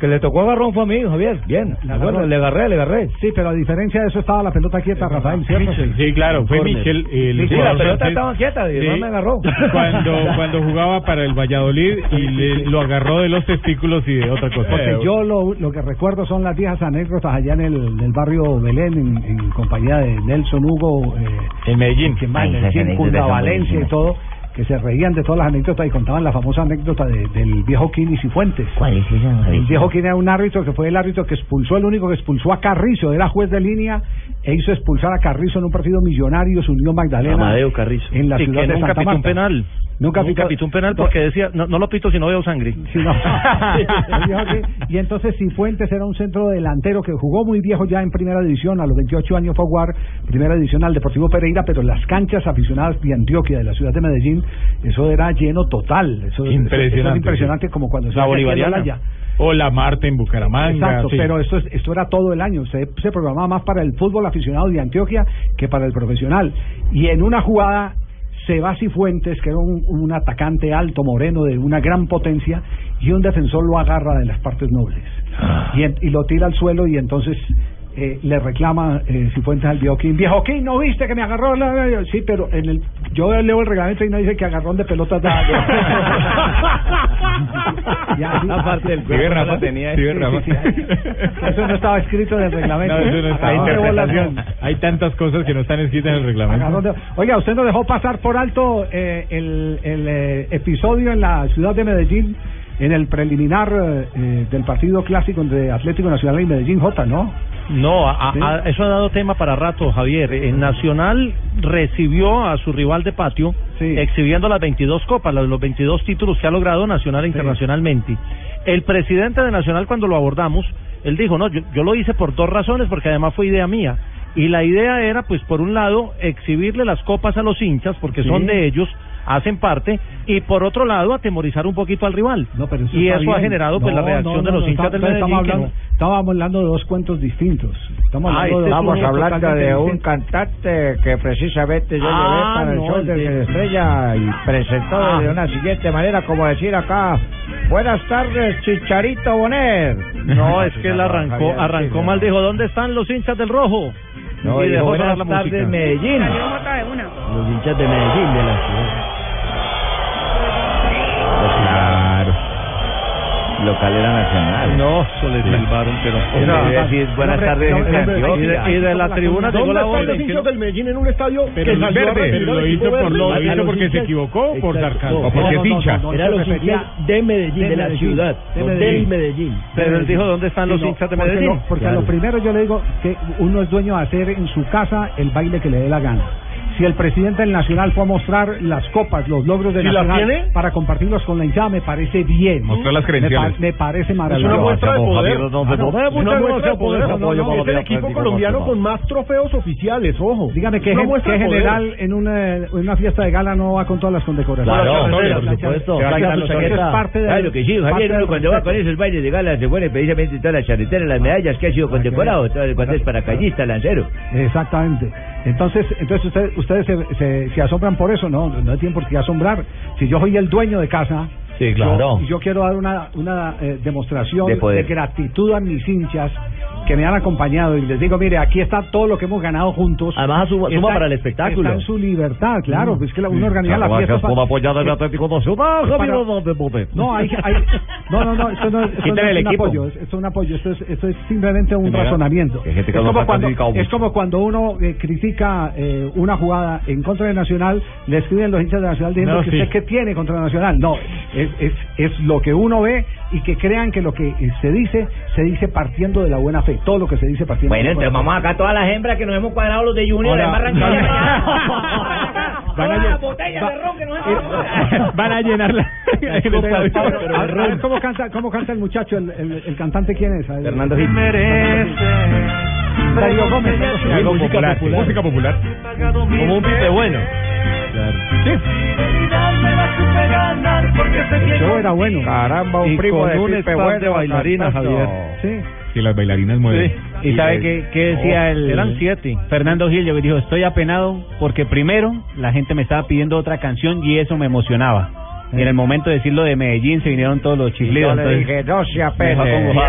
Que le tocó agarrón fue a mí, Javier. Bien. Agarró. le agarré, le agarré. Sí, pero a diferencia de eso estaba la pelota quieta, Rafael, ¿cierto? Sí, claro, fue. Michel. El Sí, sí, la pelota francés. estaba quieta, y no me agarró. Cuando, cuando jugaba para el Valladolid y le- lo agarró de los testículos y de otra cosa. Porque yo lo, lo que recuerdo son las viejas anécdotas allá en el, en el barrio Belén, en, en compañía de Nelson Hugo. Eh, en Medellín. Que más, Valencia y todo, que se reían de todas las anécdotas y contaban la famosa anécdota de- del viejo Kini Cifuentes. ¿Cuál es esa? El viejo Kini era un árbitro que fue el árbitro que expulsó, el único que expulsó a Carrizo, era juez de línea e hizo expulsar a Carrizo en un partido millonario, se unió Magdalena. Amadeo Carrizo. En la Sí, ciudad que de nunca Santa pitó un Marta. penal. Nunca, Nunca pitó un penal porque decía, no, no lo pito si no veo sangre. Sí, no. Y entonces Cifuentes era un centro delantero que jugó muy viejo ya en primera división, a los 28 años fue a jugar primera división al Deportivo Pereira, pero las canchas aficionadas de Antioquia, de la ciudad de Medellín, eso era lleno total. Eso, eso- eso Impresionante. es impresionante como cuando se La bolivariana. O la Marte en Bucaramanga. Exacto, sí. pero esto, es- esto era todo el año. Se, se programaba más para el fútbol aficionado de Antioquia que para el profesional. Y en una jugada se va Cifuentes, que era un, un atacante alto, moreno, de una gran potencia, y un defensor lo agarra de las partes nobles. Y, en- y lo tira al suelo y entonces eh, le reclama eh, Cifuentes al Viejoquín. Viejoquín, ¿no viste que me agarró? la- la- la-?" Sí, pero en el yo leo el reglamento y no dice que agarrón de pelotas da. Aparte del cuerpo no Rafa. tenía. Sí. Eso no estaba escrito en el reglamento. No, eso no Hay tantas cosas que no están escritas en el reglamento. De- Oiga, usted nos dejó pasar por alto eh, el, el, eh, episodio en la ciudad de Medellín, en el preliminar eh, del partido clásico entre Atlético Nacional y Medellín J, ¿no? No, a- a- eso ha dado tema para rato, Javier. El Nacional recibió a su rival de patio exhibiendo las 22 copas, los los 22 títulos que ha logrado Nacional e internacionalmente. El presidente de Nacional, cuando lo abordamos, él dijo, no, yo, yo lo hice por dos razones, porque además fue idea mía. Y la idea era, pues, por un lado, exhibirle las copas a los hinchas, porque son de ellos, hacen parte, y por otro lado, atemorizar un poquito al rival. Pero eso y eso ha generado, pues, la reacción no, de los no, hinchas del Medellín. Estamos hablando, estábamos hablando de dos cuentos distintos. Estamos Ah, hablando de estamos uno hablando de un cantante que precisamente yo Ah, llevé para el no, show de- se estrella y presentó Ah. de una siguiente manera, como decir acá, buenas tardes, Chicharito Bonet. No, es que él arrancó, arrancó mal, dijo, ¿dónde están los hinchas del rojo? No, y dejó buenas la tardes. Medellín. Los hinchas de Medellín, de la ciudad. Claro. Local era nacional. No, eso le silbaron, pero... Debe decir buenas tardes, Y de, Antioquia. y de la tribuna llegó ¿Dónde la los hinchas del Medellín en un estadio Pero que a verde, lo hizo por- lo hizo porque se equivocó o por sarcasmo. O porque es hincha. Era los hinchas de Medellín, de la ciudad, de no Medellín. del Medellín. Pero él dijo, ¿dónde están los hinchas de Medellín? porque a lo primero yo le digo que uno es dueño de hacer en su casa el baile que le dé la gana. Si el presidente del Nacional fue a mostrar las copas, los logros de ¿Y las Nacional tiene? para compartirlos con la hinchada, me parece bien. Mostrar las Me, credenciales. pa- me parece Es maravilloso. una muestra de poder. Ah, no, Es una muestra de poder. No, no, Es el equipo colombiano con más trofeos oficiales, ojo. Dígame que, Es que general en una, en una fiesta de gala no va con todas las condecoraciones. Claro, por es supuesto. parte de Claro que sí, Javier, del cuando va con esos bailes de gala se pone precisamente todas las charreteras, las medallas que ha sido condecorado, todo- cuando es paracaidista, lancero. Exactamente. Entonces, entonces ustedes, ustedes se, se, se asombran por eso, no, no tienen por qué asombrar. Si yo soy el dueño de casa, Sí, yo- claro. y yo, quiero dar una, una eh, demostración De gratitud a mis hinchas que me han acompañado y les digo, mire, aquí está todo lo que hemos ganado juntos. Además, suma- suma para el espectáculo. Está en su libertad, claro, pues que la- uno organiza la fiesta. gracias por pa- apoyar que- Atlético Nacional, para- Javier. No, hay, hay, no, no, no, esto no, esto no Quítale es el un equipo. apoyo, esto es un apoyo, esto es, esto es simplemente un Mira, razonamiento. es, como cuando, es como cuando uno eh, critica eh, una jugada en contra de Nacional, le escriben los hinchas de Nacional diciendo No, que sí. usted qué tiene contra Nacional. No, es, es, es lo que uno ve y que crean que lo que eh, se dice, se dice partiendo de la buena fe. Todo lo que se dice partiendo Bueno, entonces vamos acá todas las hembras que nos hemos cuadrado los de Junior, van- a Todas lle- las botellas va- de ron que nos hemos Van a llenar la... el estadio, Ahora, pero de a ver, ron. ¿cómo canta, cómo canta el muchacho? El, el, el cantante quién es? Fernando Gil. Darío Gómez. Algo popular, música popular. Como un pipe bueno. El show era bueno. Caramba, un Y primo con de un Pipe bueno de bailarinas, cantando. Javier. Sí. Si las bailarinas mueven. ¿Y sabe qué, qué decía el Eran siete. Fernando Gil? Yo dijo, estoy apenado porque primero la gente me estaba pidiendo otra canción y eso me emocionaba. Y en el momento de decirlo de Medellín se vinieron todos los Y chiflidos. yo le entonces- dije, no se apene.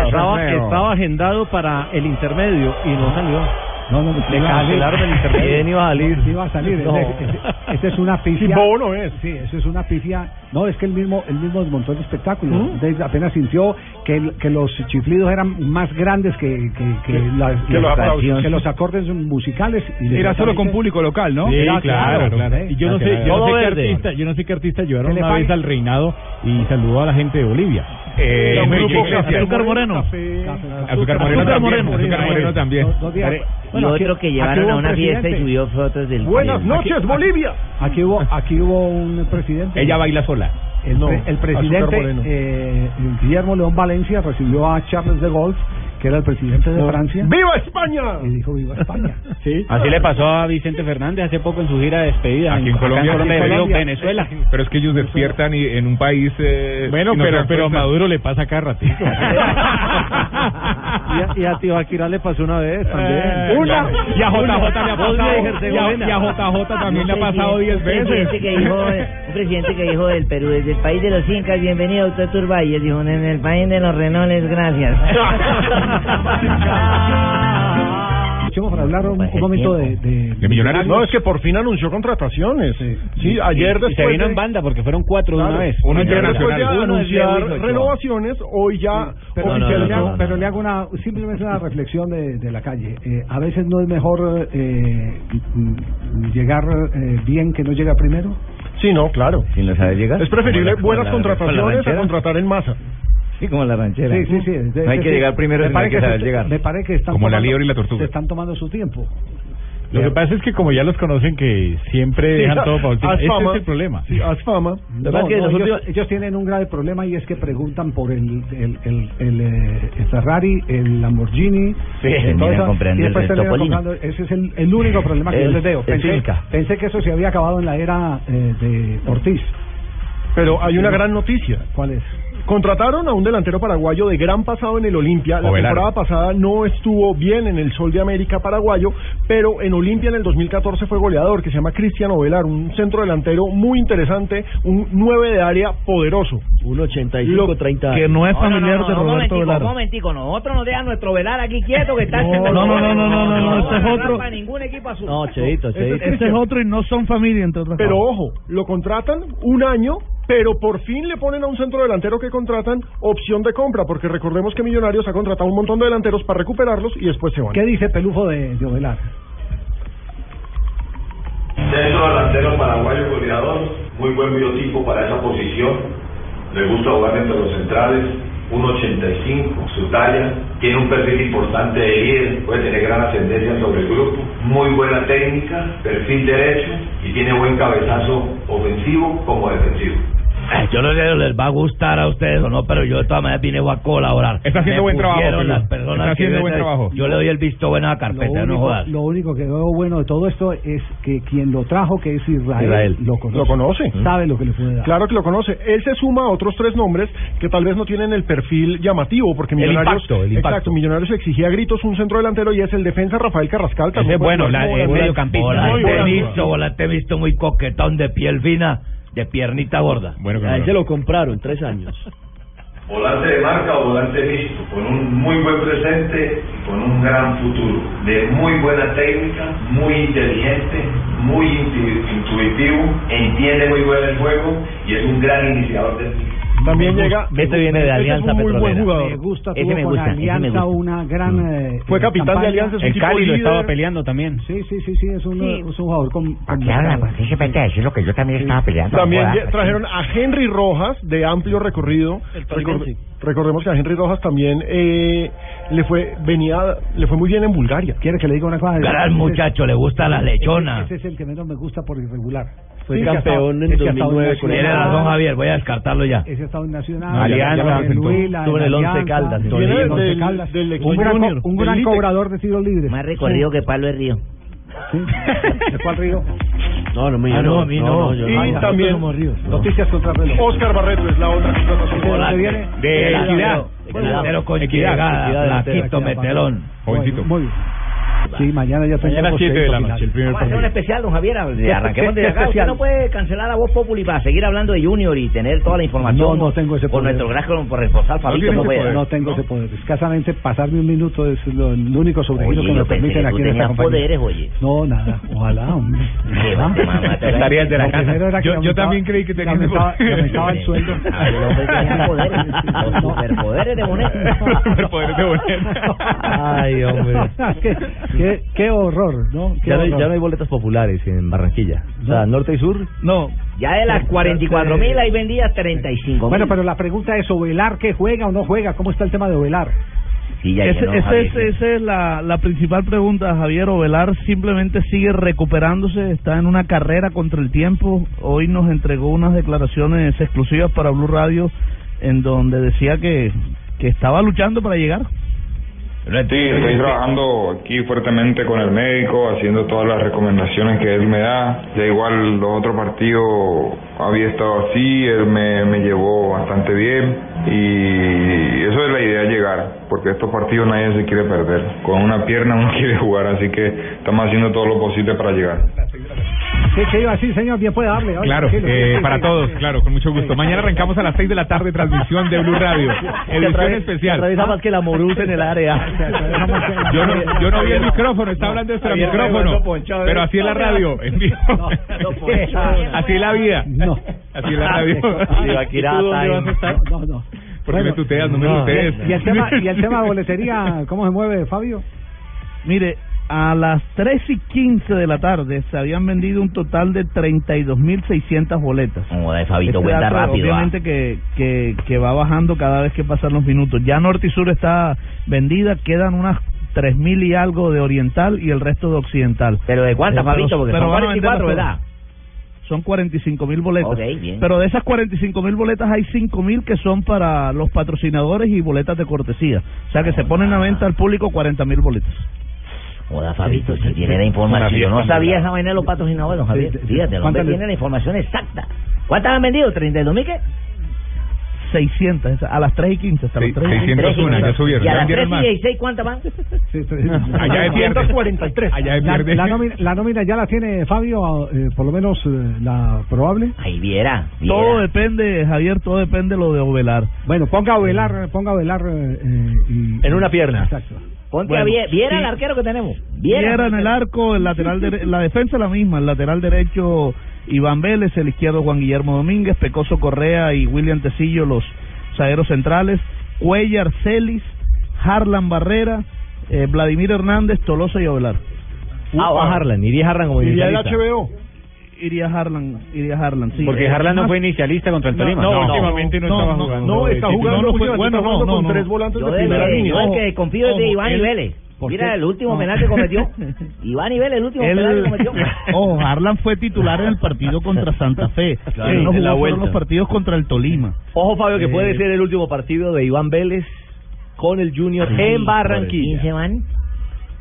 Estaba, estaba agendado para el intermedio y no salió. No, no, Le cancelaron el intermedio. ¿Quién iba a salir? Sí iba a salir. No. Ese, ese- ese es una pifia. Sí, bobo no es. Sí, eso es una pifia. No, es que él mismo, él mismo desmontó el espectáculo. ¿Mm? Entonces, apenas sintió que, el- que los chiflidos eran más grandes que, que, que, las- que los que acordes musicales. Y Era solo con público local, ¿no? Sí, Era claro, claro, claro. Y yo no sé, yo no sé qué artista, yo no sé qué artista llevaron una vez al reinado y saludó a la gente de Bolivia. Eh. Azúcar Moreno. Azúcar Moreno Azúcar también. Moreno, también. Y otro que llevaron a un una fiesta y subió fotos del Buenas noches, Bolivia. Aquí hubo, aquí hubo un presidente. Ella baila sola. El, No, el presidente eh, Guillermo León Valencia recibió a Charles de Gaulle, que era el presidente de Francia, ¡Viva España! y dijo viva España. Sí. Así le pasó a Vicente Fernández hace poco en su gira de despedida. Aquí en acá Colombia. en Colombia. Venezuela. Pero es que ellos despiertan y en un país. eh, Bueno, pero, pero a. Maduro le pasa cada ratito. Y a, y a Tibaquirá le pasó una vez también. Eh, Una. Y a JJ le ha pasado. Y a, y a JJ también le ha pasado 10 Un presidente que veces. dijo, un presidente que dijo del Perú, desde el país de los incas, bienvenido doctor Turbayes, dijo, en el país de los renoles, gracias. Escuchemos para hablar un, Pues un el momento de, de, De Millonarios. No, es que por fin anunció contrataciones. Sí, ayer Y se después vino de- en banda porque fueron cuatro de Claro, una vez. Uno ayer después de anunciar renovaciones, hoy ya Pero, No, no, pero no, le hago, no, no. pero le hago una simplemente una reflexión de, de la calle. Eh, a veces no es mejor eh, llegar eh, bien que no llega primero. Sí, no, claro. Si no sabe llegar. Es preferible buenas contrataciones a contratar en masa. Sí, como la ranchera. Sí, sí, sí. No hay que llegar primero, me sino hay parece que saber se- llegar. Me parece que están Como la tomando- liebre y la tortuga. Se están tomando su tiempo. Lo que pasa es que como ya los conocen que siempre Sí, dejan todo para última. haz Ese fama. es el problema. Sí, haz fama. No, no, ellos, ellos tienen un grave problema y es que preguntan por el, el, el, el, eh, el Ferrari, el Lamborghini. Sí, eh, todo eso, y después comprando- Ese es el, el único problema que yo les veo. Pensé, pensé que eso se había acabado en la era eh, de Ortiz. Pero hay una gran noticia. ¿Cuál es? Contrataron a un delantero paraguayo de gran pasado en el Olimpia. La Ovelar. temporada pasada no estuvo bien en el Sol de América paraguayo, pero en Olimpia en el 2014 fue goleador, que se llama Cristian Ovelar, un centro delantero muy interesante, un 9 de área poderoso. Un 85, 30 Que no es No, no, familiar no, no, de Roberto momentico, Velar. un momentico, nosotros nos dejan nuestro velar aquí quieto que está No, no, no, no, no, no, no, no, este es no otro. para ningún equipo azul. No, Cheito, Cheito. Ese es otro y no son familia, entre otras Pero cosas. ojo, lo contratan un año, pero por fin le ponen a un centro delantero que contratan opción de compra, porque recordemos que Millonarios ha contratado un montón de delanteros para recuperarlos y después se van. ¿Qué dice Pelufo de, de Ovelar? Centro delantero paraguayo goleador, muy buen biotipo para esa posición. Le gusta jugar entre los centrales, 1.85, su talla, tiene un perfil importante de líder, puede tener gran ascendencia sobre el grupo, muy buena técnica, perfil derecho y tiene buen cabezazo ofensivo como defensivo. Yo no sé si les va a gustar a ustedes o no, pero yo de todas maneras vine a colaborar. Está haciendo Me buen trabajo, las personas Está haciendo buen trabajo. Yo le doy el visto bueno a la carpeta, no jodas. lo único que veo bueno de todo esto es que quien lo trajo, que es Israel, Israel. lo conoce. Lo conoce. Sabe lo que le puede dar. Claro que lo conoce. Él se suma a otros tres nombres que tal vez no tienen el perfil llamativo, porque El Millonarios, impacto, el impacto. exacto, Millonarios exigía a gritos un centro delantero y es el defensa Rafael Carrascal. Ese es bueno, la- el mediocampista. Volante visto, volante visto muy coquetón, de piel fina, de piernita gorda. Bueno, A él se lo compraron, tres años. Volante de marca o volante mixto, con un muy buen presente y con un gran futuro. De muy buena técnica, muy inteligente, muy intu- intuitivo, entiende muy bien el juego y es un gran iniciador del También llega. Este viene de Este es Alianza un muy buen Petrolera. jugador. Me gusta, Ese me con gusta, ese me Alianza gusta. una gran. eh, Fue eh, capitán de campaña. Alianza, es un El tipo Cali lo líder. estaba peleando también. Sí, sí, sí, sí, es un, Sí. es un jugador con. con qué hablan? ¿Por qué se a decir lo que yo también estaba peleando? También trajeron a Henry Rojas de amplio recorrido. El Recor- recordemos que a Henry Rojas también eh, le fue venía le fue muy bien en Bulgaria. ¿Quiere que le diga una cosa? Gran muchacho, le gusta la ese- lechona. Ese, es el que menos me gusta por irregular. Fue Sí, campeón en ese ha estado 2009 con Tiene razón, Javier, voy a descartarlo ya. Ese estado en Nacional. No, Alianza, Caldas, en Viene el Once Caldas. un gran, cobrador de tiros libres. Más recorrido que Pablo de Río. Sí. ¿De cuál río? No, no me Ah, no, a mí no. yo Y no. también Noticias contra reloj. Oscar Barreto es la otra contratación. ¿De dónde viene? De Equidad. Equidad. Delantero con Equidad, Equidad, metelón. Jovencito. Muy bien. Sí, mañana ya Mañana tenemos 7 de la noche, el primer Vamos a hacer un especial, don Javier. ¿Qué- Arranquemos de acá. Usted especial? no puede cancelar a Voz Populi para seguir hablando de Junior y tener toda la información. No, no tengo ese Por poder. nuestro gran corresponsal Fabito. No puede. No tengo ese poder. Escasamente pasarme un minuto es lo, el único sobregiro que me permiten aquí en esta compañía. poderes, oye. No, nada. Ojalá, hombre. El de la casa. Yo- también creí que tenía aumentaba el sueldo. Ah, el hombre tenía poderes. Superpoderes de Bonet. Superpoderes de Bonet. Ay, hombre. qué, qué, horror, ¿no? Qué Ya no, hay, ya no hay boletas populares en Barranquilla. O sea, norte y sur. No. Ya de las 44 mil ahí vendía 35 Bueno, pero la pregunta es, ¿Ovelar que juega o no juega? ¿Cómo está el tema de Ovelar? Sí, ya Ese- llenó, ese Javier. es, esa es la, la principal pregunta, Javier. Ovelar simplemente sigue recuperándose, está en una carrera contra el tiempo. Hoy nos entregó unas declaraciones exclusivas para Blue Radio en donde decía que, que estaba luchando para llegar. Sí, estoy trabajando aquí fuertemente con el médico, haciendo todas las recomendaciones que él me da. Ya igual los otros partidos había estado así, él me, me llevó bastante bien y eso es la idea llegar, porque estos partidos nadie se quiere perder. Con una pierna uno quiere jugar, así que estamos haciendo todo lo posible para llegar. ¿Qué, qué iba a decir, señor? Bien puede darle. oye, Claro, eh, para todos, claro, con mucho gusto. Mañana arrancamos a las 6 de la tarde, transmisión de Blue Radio, edición especial. Atraviesa más que la Morusa en el área. Yo no, yo no vi el micrófono, está hablando Javier micrófono, pero así es la radio, en vivo. Así es la vida. No. Así es la radio. ¿Y tú dónde vas a estar? No, no. ¿Por qué me tuteas? No me tutees. Y el tema, y el tema de boletería, ¿cómo se mueve, Fabio? Mire, a las 3 y 15 de la tarde se habían vendido un total de 32.600 boletas. Joder, Fabito, Este cuenta dato, rápido, Obviamente que, que, que va bajando cada vez que pasan los minutos. Ya Norte y Sur está vendida, quedan unas 3.000 y algo de Oriental y el resto de Occidental. ¿Pero de cuántas, Eh, Fabito? Porque pero son van a venderlas 44, todas. ¿verdad? Son 45 mil boletas. Ok, bien. Pero de esas 45 mil boletas hay 5 mil que son para los patrocinadores y boletas de cortesía. O sea que se ponen a venta al público 40 mil boletas. Joda, Fabito, si tiene la información. Yo no sabía esa vaina de los patrocinadores, don Javier. Fíjate, el hombre ¿Cuántas le- tiene la información exacta. ¿Cuántas han vendido? ¿32 mil qué? 600, esa- a las 3 y 15. Hasta las 3 y 15. 601, ya subieron, ¿Y a las vendieron 3 y más. 16 cuántas van? Allá de pierde. 243. Allá de La, pierde. la nómina, la nómina ya la tiene Fabio, eh, por lo menos eh, la probable. Ahí viera. Todo depende, Javier, todo depende de lo de Ovelar. Bueno, ponga a velar, ponga a velar eh, eh, y, En una pierna. Exacto. Ponte Bueno, a Viera, Viera sí. el arquero que tenemos. Viera en el arco, el lateral la defensa la misma, el lateral derecho Iván Vélez, el izquierdo Juan Guillermo Domínguez, Pecoso Correa y William Tecillo los zagueros centrales, Cuellar Celis, Harlan Barrera, eh, Vladimir Hernández, Tolosa y Ovelar. Ah, va Harlan, iría Harlan como Iría el. HBO. Iría Harlan, iría Harlan, sí. Porque Eh, Harlan no fue inicialista contra el No, Tolima. no, últimamente no estaba jugando. No, está jugando, no, no, últimamente bueno, está no, jugando no, con no. tres volantes Yo de primera que, línea. yo el que confío es de Iván y él- Vélez. ¿Por Mira qué? el último No. penal que cometió. Iván y Vélez, el último penal que cometió. oh, Harlan fue titular en el partido contra Santa Fe. Claro, no en la jugó fueron vuelta. los partidos contra el Tolima. Ojo, Fabio, que Eh, puede ser el último partido de Iván Vélez con el Junior en Barranquilla. ¿15 van?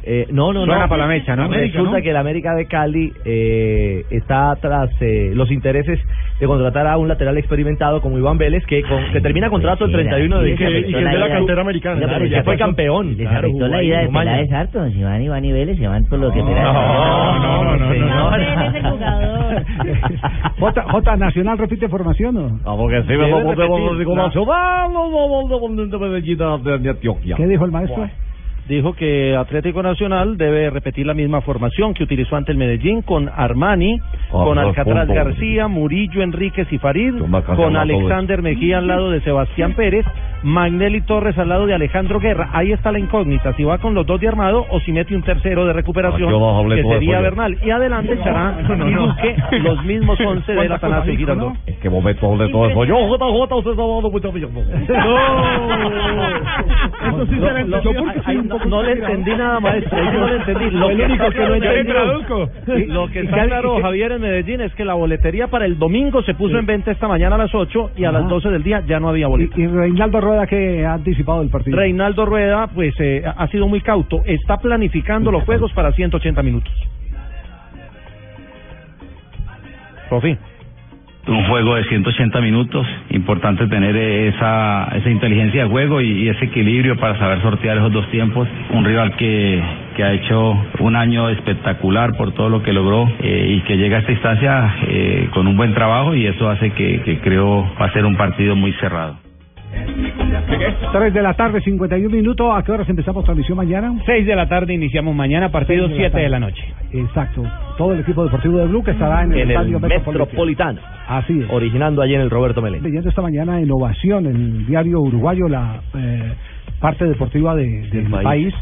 Eh, no, no, Suena no. para la mecha, ¿no? Resulta América, ¿no? que el América de Cali eh, está tras eh, los intereses de contratar a un lateral experimentado como Iván Vélez, que, con- que termina contrato el 31 de diciembre. y que es de la cantera americana. Claro, ya fue campeón. Les Claro, afectó jugó la ida de. Peláez harto. Si van Iván y Vélez, se van por lo que Peláez. no, no, no, el jugador. J, J Nacional repite formación o Ah, porque sí, Debe vamos a repetir. de Antioquia. ¿Qué dijo el maestro? Dijo que Atlético Nacional debe repetir la misma formación que utilizó ante el Medellín con Armani, Ah, con Alcatraz punto. García, Murillo, Enríquez y Farid, con Alexander Mejía al lado de Sebastián Pérez, Magnelli Torres al lado de Alejandro Guerra. Ahí está la incógnita, si va con los dos de armado o si mete un tercero de recuperación, hablé que sería. Bernal. Y adelante estará No, no, los mismos once de ¿Cuántas Atanasio Girardot. ¿En qué momento hablé todo eso? Yo, JJ, usted está hablando mucho No, no, le entendí nada, maestro. Yo no le entendí. Lo que, único que no traduzco. Lo que está claro, Javier, en Medellín es que la boletería para el domingo se puso en venta esta mañana a las 8 y a las Ajá. 12 del día ya no había boletos. Y, Reinaldo Rueda que ha anticipado el partido. Reinaldo Rueda, pues eh, ha sido muy cauto. Está planificando los juegos para 180 minutos. Profi. Un juego de 180 minutos, importante tener esa, esa inteligencia de juego y, y ese equilibrio para saber sortear esos dos tiempos. Un rival que, que ha hecho un año espectacular por todo lo que logró eh, y que llega a esta instancia eh, con un buen trabajo y eso hace que, que creo va a ser un partido muy cerrado. 3 de la tarde, 51 minutos. ¿A qué horas empezamos transmisión mañana? 6 de la tarde iniciamos mañana, partido Seis de la 7 de la noche. Exacto. Todo el equipo deportivo de Blue que estará en el, En el estadio Metropolitano. Así es. Originando allí en el Roberto Melén. Leyendo esta mañana en Ovación, en el diario uruguayo, la eh, parte deportiva de- del país. país.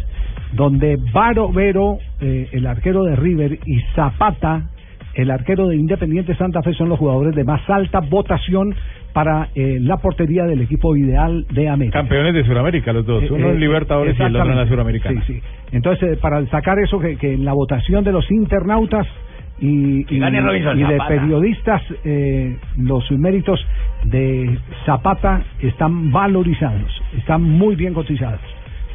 donde Varo Vero, eh, el arquero de River, y Zapata, el arquero de Independiente Santa Fe, son los jugadores de más alta votación para eh, la portería del equipo ideal de América. Campeones de Sudamérica los dos, Eh, uno eh, en Libertadores y el otro en la. Suramericana. Sí, sí. Entonces, eh, para sacar eso, que, que en la votación de los internautas y, de Zapata. periodistas, eh, los méritos de Zapata están valorizados, están muy bien cotizados.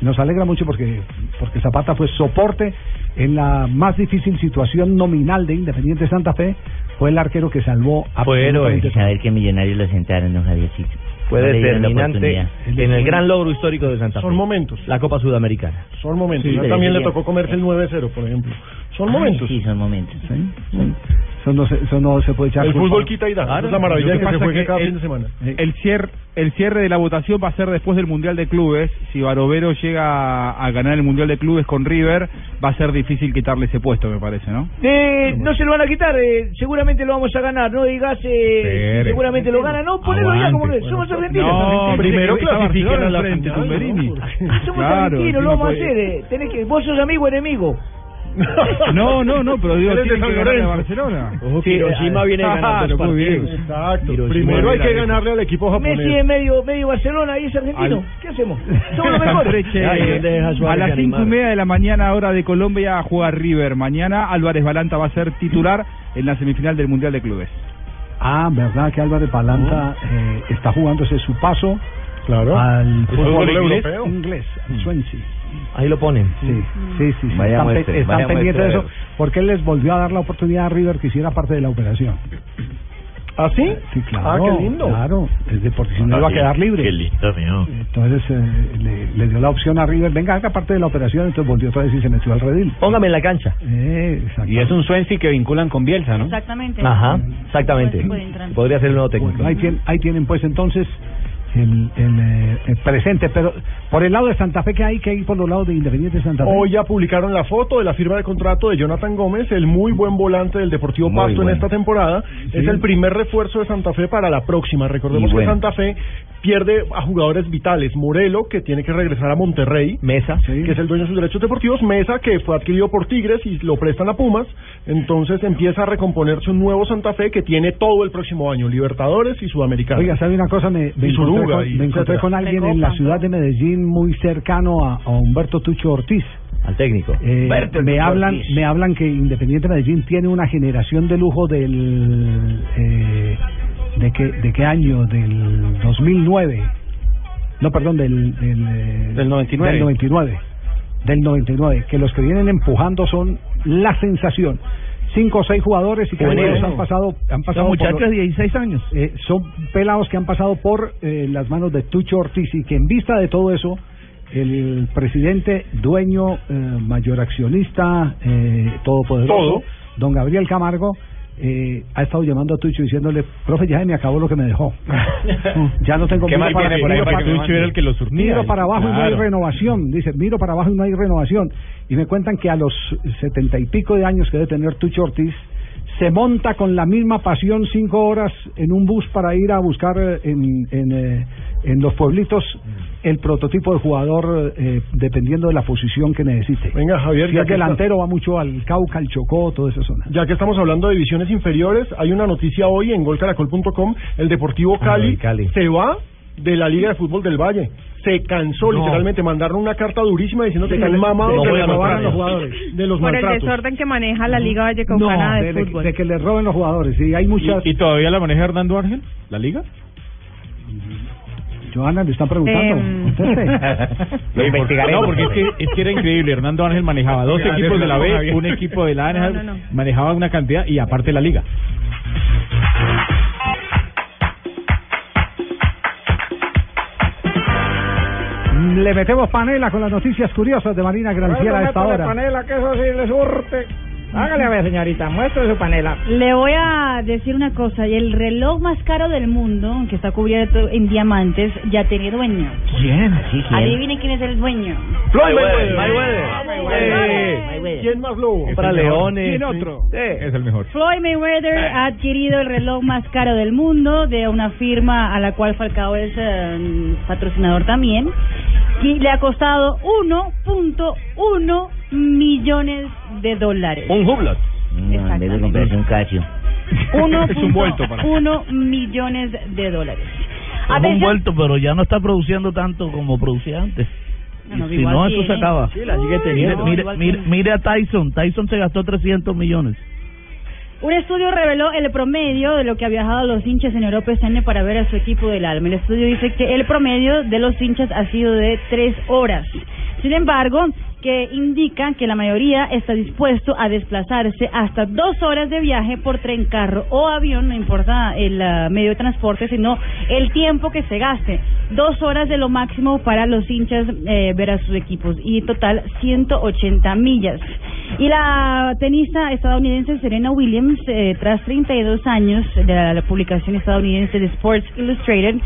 Nos alegra mucho porque, porque Zapata fue soporte en la más difícil situación nominal de Independiente Santa Fe. Fue el arquero que salvó a Hay que saber que Millonarios lo sentaron, don Javiercito. Fue No determinante en el gran logro histórico de Santa Fe. Son momentos. La Copa Sudamericana. Son momentos. Sí, también le tocó comerse el 9-0, por ejemplo. Son Ay, momentos. Sí, son momentos. Eso no se, eso no se puede echar El culpa. fútbol quita y da. Esa es la maravilla Lo que, que se pasa juegue que cada el- fin de semana. El cierre, el cierre de la votación va a ser después del Mundial de Clubes. Si Barovero llega a ganar el Mundial de Clubes con River, va a ser difícil quitarle ese puesto, me parece, ¿no? Eh, no se lo van a quitar, eh, seguramente lo vamos a ganar, no digas, eh, seguramente lo gana, no, ponelo ya como que Aguante. somos argentinos. No, primero clasifiquen a la frente, Tumberini. ¿no? Somos Claro, argentinos, lo vamos a hacer, eh, tenés que, vos sos amigo o enemigo. No, no, no, pero digo, tiene que ganarle a. Barcelona. Ojo, Sí, Hiroshima eh, viene ganando bien. partidos. Exacto. Hiroshima Primero hay que ganarle al equipo japonés. Messi es medio, medio Barcelona y es argentino. Al- ¿Qué hacemos? Somos los mejores. A las cinco y media de la mañana, hora de Colombia, juega River. Mañana Álvarez Balanta va a ser titular en la semifinal del Mundial de Clubes. Ah, verdad que Álvarez Balanta eh, está jugándose su paso Claro. al fútbol fútbol inglés, europeo. inglés, al Swansea. Ahí lo ponen. Sí, sí, sí. sí. Vaya están, muestra, están vaya pendientes de eso porque él les volvió a dar la oportunidad a River que hiciera parte de la operación. ¿Ah, sí? Sí, claro. Ah, qué lindo. Claro, es de- porque si no iba a quedar libre. Qué lindo, mío. Entonces eh, le, le dio la opción a River, venga, haga parte de la operación, entonces volvió otra vez y se metió al redil. Póngame en la cancha. Eh, exacto. Y es un Swansea que vinculan con Bielsa, ¿no? Exactamente. Ajá, exactamente. Podría ser el nuevo técnico. Bueno, ahí, tienen, ahí tienen pues entonces el, el, eh, el presente, pero por el lado de Santa Fe, que hay que ir por los lados de Independiente Santa Fe? Hoy ya publicaron la foto de la firma de contrato de Jonathan Gómez, el muy buen volante del Deportivo Muy Pasto en esta temporada. Sí. Es el primer refuerzo de Santa Fe para la próxima. Recordemos bueno. que Santa Fe pierde a jugadores vitales. Morelo, que tiene que regresar a Monterrey. Mesa. que es el dueño de sus derechos deportivos, Mesa, que fue adquirido por Tigres y lo prestan a Pumas, entonces empieza a recomponerse un nuevo Santa Fe que tiene todo el próximo año, Libertadores y Sudamericana. Oiga, ¿sabe una cosa? Me, me encontré, con, y me encontré con alguien en la ciudad de Medellín muy cercano a, a Humberto Tucho Ortiz. Al técnico. Eh, me hablan Ortiz. me hablan que Independiente Medellín tiene una generación de lujo del eh, de qué de qué año del 2009 no perdón del del, eh, Del 99. del 99 del 99 que los que vienen empujando son la sensación cinco o seis jugadores y que algunos han pasado han pasado Son muchachos por- de 16 años. eh, son pelados que han pasado por eh, las manos de Tucho Ortiz y que en vista de todo eso el presidente, dueño, eh, mayor accionista, eh, todopoderoso, Todo. don Gabriel Camargo, eh, ha estado llamando a Tucho diciéndole, profe, ya se me acabó lo que me dejó. ya no tengo mal para- por ahí, para- Tucho era el que lo surtía. Miro para abajo y no hay renovación. Dice, miro para abajo y no hay renovación. Y me cuentan que a los setenta y pico de años que debe tener Tucho Ortiz, se monta con la misma pasión cinco horas en un bus para ir a buscar en, en, eh, en los pueblitos el prototipo de jugador eh, dependiendo de la posición que necesite. Venga, Javier, si ya es que delantero va mucho al Cauca, al Chocó, toda esa zona. Ya que estamos hablando de divisiones inferiores, hay una noticia hoy en golcaracol.com, el Deportivo Ah, Cali, el Cali. se va de la Liga de Fútbol del Valle. Se cansó No. literalmente, mandaron una carta durísima diciendo que De están que- mamados de de, que los jugadores. De los por el desorden que maneja la Liga No, Vallecaucana de, de, fútbol. de que le roben los jugadores. Sí, hay muchas. ¿Y, y todavía la maneja Hernando Ángel? ¿La liga? Joana, le están preguntando. Em. Lo investigaremos. No, porque es que, es que era increíble. Hernando Ángel manejaba dos equipos de la B, un equipo de la A, No, no, no. manejaba una cantidad y aparte la liga. Le metemos panela con las noticias curiosas de Marina Granciera a esta hora. panela, que eso sí le surte. Hágale a ver, señorita, muestre su panela. Le voy a decir una cosa, y el reloj más caro del mundo, que está cubierto en diamantes, ya tiene dueño. ¿Quién? Sí, ¿quién? Adivinen quién es el dueño. Floyd Mayweather, Mayweather. Mayweather. Eh, ¿Quién más lobo? Compra leones. ¿Quién otro? Es el mejor. Floyd Mayweather ha adquirido el reloj más caro del mundo de una firma a la cual Falcao es eh, patrocinador también y le ha costado 1.1 millones de dólares. Un hublot. en vez de comprarse un Casio. Es un vuelto para- 1.1 millones de dólares. Es un vuelto, pero ya no está produciendo tanto como producía antes. No, no, si no, eso se acaba. Sí, la sigue teniendo. Mire, mire, mire, mire a Tyson. Tyson se gastó 300 millones. Un estudio reveló el promedio de lo que ha viajado los hinchas en Europa este año para ver a su equipo del alma. El estudio dice que el promedio de los hinchas ha sido de tres horas. Sin embargo, que indica que la mayoría está dispuesto a desplazarse hasta dos horas de viaje por tren, carro o avión, no importa el ah, medio de transporte, sino el tiempo que se gaste. Dos horas de lo máximo para los hinchas eh, ver a sus equipos y total 180 millas. Y la tenista estadounidense Serena Williams, eh, tras 32 años de la publicación estadounidense de Sports Illustrated,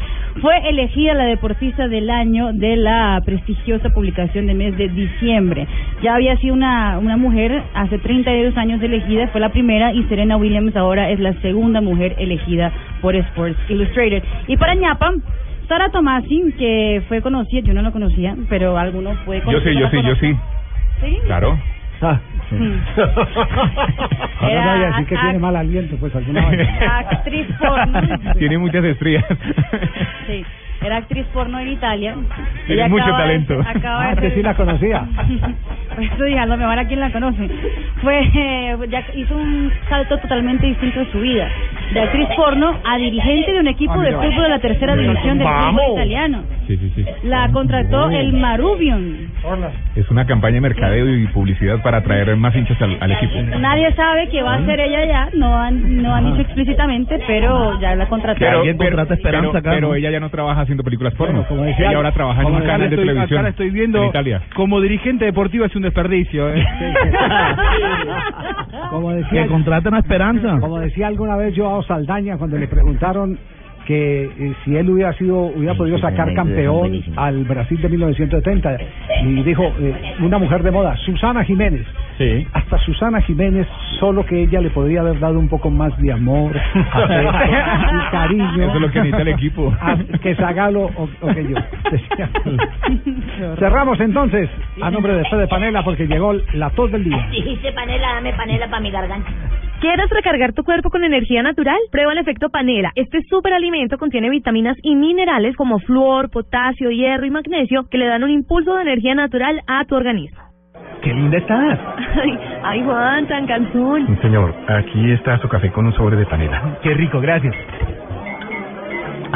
fue elegida la deportista del año de la prestigiosa publicación de mes de diciembre. Ya había sido una, una mujer hace 32 años elegida, fue la primera y Serena Williams ahora es la segunda mujer elegida por Sports Illustrated. Y para ñapa, Sara Tomasi, que fue conocida, yo no lo conocía, pero alguno puede Yo sí, yo sí, yo sí. ¿Sí? Claro. Ah, Ahora no voy a decir que tiene mal aliento, pues alguna vez. actriz porno. Tiene muchas estrías. Sí, era actriz porno en Italia. Tiene Ella mucho acaba de- talento. acaba de Ah, que ser- sí la conocía. Pues eso dije, a lo mejor a quien la conoce. Fue, eh, ya hizo un salto totalmente distinto en su vida. De actriz porno a dirigente de un equipo Ah, de mira. fútbol de la tercera división del fútbol italiano. Sí, sí, sí. La contrató el Marubion. Es una campaña de mercadeo y publicidad para atraer más hinchas al, al equipo. Nadie sabe qué va a hacer ella ya, no han, no han dicho explícitamente, pero ya la contrataron. pero, pero ella ya no trabaja haciendo películas porno. como decía- ella ahora trabaja en como un acá canal de estoy- televisión. acá estoy viendo en Italia. como dirigente deportivo es un desperdicio. ¿eh? Como decía, Que contraten a Esperanza. Como decía alguna vez Joao Saldaña cuando le preguntaron que eh, si él hubiera sido hubiera podido sacar campeón al Brasil de 1970 y dijo eh, una mujer de moda Susana Jiménez Sí. hasta Susana Jiménez solo que ella le podría haber dado un poco más de amor afecto y cariño Eso es lo que necesita el equipo. a- que Zagalo o, o que yo cerramos entonces a nombre de Fede Panela porque llegó la tos del día Dijiste panela, dame panela para mi garganta. ¿Quieres recargar tu cuerpo con energía natural? Prueba el efecto panela. Este superalimento contiene vitaminas y minerales como flúor, potasio, hierro y magnesio que le dan un impulso de energía natural a tu organismo. ¡Qué linda estás! Ay, ay Juan, tan cansón. Señor, aquí está su café con un sobre de panela. Qué rico, gracias.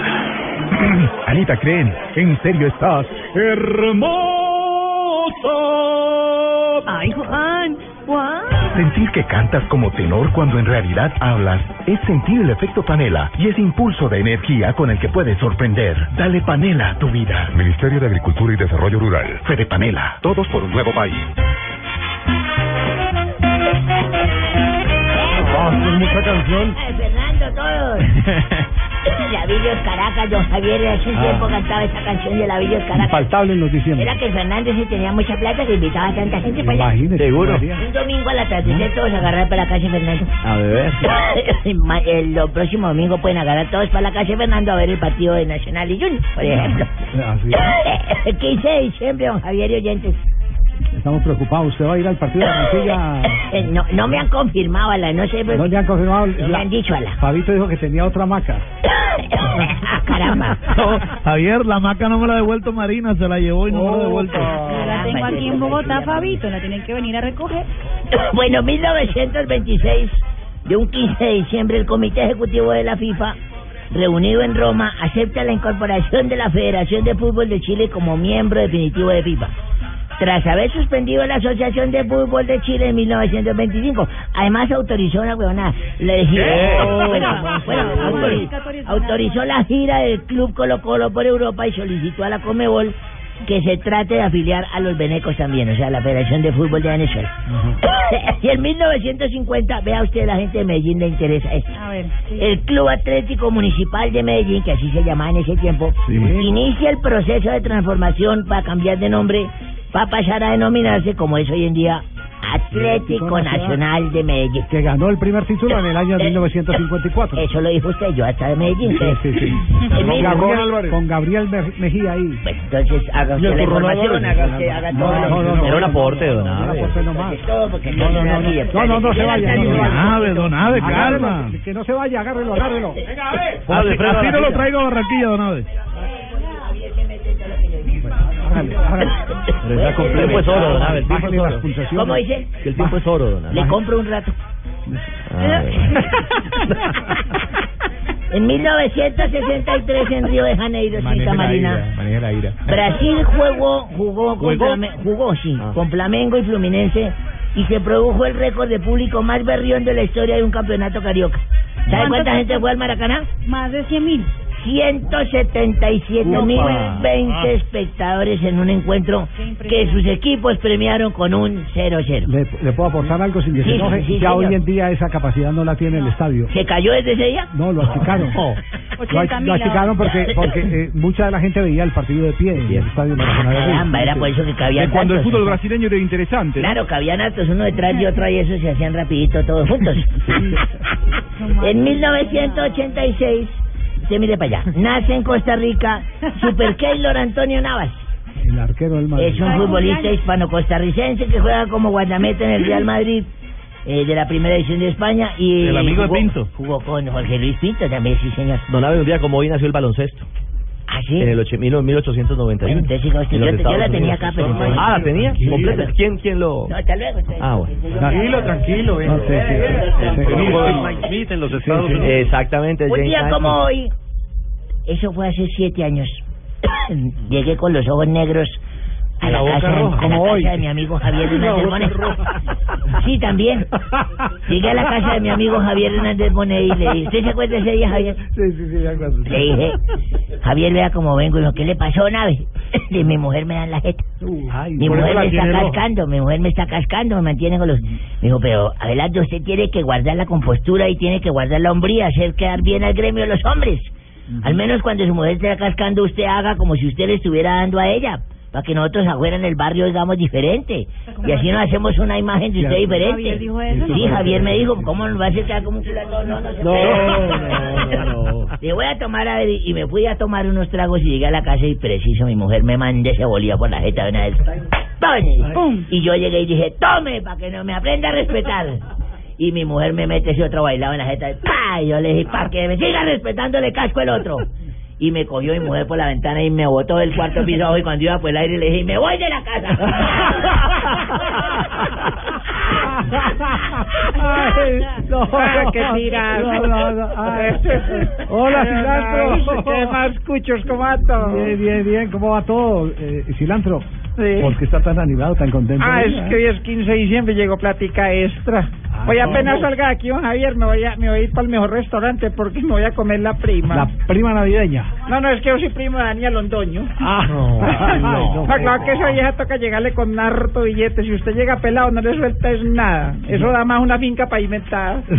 Anita, creen, en serio estás hermoso. Ay Juan, Sentir que cantas como tenor cuando en realidad hablas es sentir el efecto panela y ese impulso de energía con el que puedes sorprender. Dale panela a tu vida. Ministerio de Agricultura y Desarrollo Rural. Fede Panela. Todos por un nuevo país. mucha canción. Fernando, todos. La Villos Caracas, don Javier, hace un Ah. tiempo cantaba esa canción de la Villos Caracas. infaltable en los diciembre Era que el Fernández tenía mucha plata que invitaba a tanta gente para allá. Imagínese, Seguro. Un domingo a la tarde todos agarrar para la calle Fernando. A ver. Ma- el, los próximos domingos pueden agarrar todos para la calle Fernando a ver el partido de Nacional y Junior, por ejemplo. Así 15 de diciembre, don Javier y oyentes. Estamos preocupados. ¿Usted va a ir al partido de Barranquilla? Eh, No, no me han confirmado, Ala, no sé. pues, No le han confirmado. No me han dicho, Ala. Fabito dijo que tenía otra maca. Ah, caramba. No, Javier, la maca no me la ha devuelto Marina, se la llevó y no me la ha devuelto. La tengo aquí en Bogotá, Fabito, la tienen que venir a recoger. Bueno, 1926, de un 15 de diciembre, el Comité Ejecutivo de la FIFA, reunido en Roma, acepta la incorporación de la Federación de Fútbol de Chile como miembro definitivo de FIFA. Tras haber suspendido la Asociación de Fútbol de Chile en 1925, además autorizó una huevonada. Le dije, ¿Qué? bueno, bueno, autori- autorizó la gira del Club Colo Colo por Europa y solicitó a la Comebol que se trate de afiliar a los venecos también, o sea, la Federación de Fútbol de Venezuela. y en 1950, vea usted, la gente de Medellín le interesa esto. A ver. El Club Atlético Municipal de Medellín, que así se llamaba en ese tiempo, inicia el proceso de transformación para cambiar de nombre, para pasar a denominarse, como es hoy en día, Atlético Nacional de Medellín. Que ganó el primer título en el año 1954. Eso lo dijo usted, yo hasta de Medellín. Sí, sí, Con Gabriel, con Gabriel Me- Mejía ahí. Entonces, haga usted la información, haga usted, haga todo. No, no, no, no. Era un aporte, don Abe. No, no, no, no. No, no, no se vaya. Don Abe, don Abe, calma. Que no se vaya, agárrelo, agárrelo. Así, así no lo traigo a Barranquilla, don Abe. Hágale, hágale. Pero está completo. El tiempo es oro, don Abe. El tiempo es Bájale las pulsaciones. ¿Cómo dice? Que el tiempo es oro, don Abe. Le compro un rato. Ah, En 1963 en Río de Janeiro, la Marina, ira, maneje la ira. Brasil jugó, jugó, con ¿Jugó? Jugó sí, Ah. con Flamengo y Fluminense y se produjo el récord de público más berrión de la historia de un campeonato carioca. ¿Sabe cuánta gente fue al Maracaná? Más de 100 mil. 177 mil Upa. 20 espectadores en un encuentro que sus equipos premiaron con un 0-0. Le, le puedo aportar algo sin que se Sí, enoje. sí, ya señor. hoy en día esa capacidad no la tiene el estadio. ¿Se cayó desde ese día? No, lo achicaron. Lo, 80 lo achicaron porque, porque eh, mucha de la gente veía el partido de pie en el estadio. Caramba, era por eso que cabían De cuando el fútbol brasileño era interesante. ¿no? Claro, cabían hartos, uno detrás de otro y eso se hacían rapidito todos juntos. en 1986, usted mire para allá, nace en Costa Rica Super Keylor Antonio Navas. El arquero del Madrid. Es un futbolista hispano-costarricense que juega como guardameta en el Real Madrid eh, de la primera división de España. y El amigo de jugó- Pinto. Jugó con Jorge Luis Pinto también, sí, señor. Don Abe, un día como hoy nació el baloncesto. ¿Ah, sí? En el ocho- mil- 1891. Bueno, entonces, usted. En los Yo- yo la tenía acá, pero Ah, ¿la tenía? ¿Completa? ¿Quién, quién lo...? No, hasta luego. Ah, bueno. Tranquilo, tranquilo. No, sí, sí, sí, sí. De. Exactamente. Un día como hoy, eso fue hace siete años, llegué con los ojos negros a la, casa, de- roja. a la Como casa hoy. de mi amigo Javier Hernández Bonet. Sí, también. Llegué a la casa de mi amigo Javier Hernández Bonet y le dije, ¿usted se acuerda de ese día, Javier? Sí, sí, sí, ya acuerdo. Le dije, Javier, vea cómo vengo. Y dijo, ¿qué le pasó, nave? Y mi mujer me da en la jeta. Ay, Mi mujer me está roja. cascando, mi mujer me está cascando, me mantiene con los... Me dijo, pero Abelardo, usted tiene que guardar la compostura y tiene que guardar la hombría, hacer quedar bien al gremio de los hombres. Al menos cuando su mujer esté cascando, usted haga como si usted le estuviera dando a ella. Para que nosotros afuera en el barrio digamos diferente. Y así nos hacemos una imagen de usted diferente. ¿Javier dijo eso? Sí, Javier me dijo, ¿cómo nos va a hacer quedar como un? No, no, no. se No, puede. no, no. Le voy a tomar a ver, y me fui a tomar unos tragos y llegué a la casa y preciso mi mujer me mandé ese bolívar por la jeta de una vez. Y yo llegué y dije, tome, para que no me aprenda a respetar. Y mi mujer me mete ese otro bailado en la jeta. ¡Pah! Y yo le dije, para que me siga respetando, le casco el otro. Y me cogió mi mujer por la ventana y me botó del cuarto piso abajo y cuando iba por el aire le dije, me voy de la casa. Ay, no, qué tiras. No, no, no, ay. Hola, cilantro. ¿Qué más, cuchos? ¿Cómo va todo? Bien, bien, bien. ¿Cómo va todo? Eh, cilantro. Sí. ¿Por qué está tan animado, tan contento? Ah, es que hoy es 15 de diciembre llegó plática extra. Hoy apenas ¿cómo? salga de aquí, don Javier, me voy, a, me voy a ir para el mejor restaurante porque me voy a comer la prima. La prima navideña. No, no, es que yo soy primo de Daniel Londoño. Ah, no. Ay, no. No, claro que esa vieja toca llegarle con harto billete. Si usted llega pelado, no le suelta es nada. Eso da más una finca pavimentada.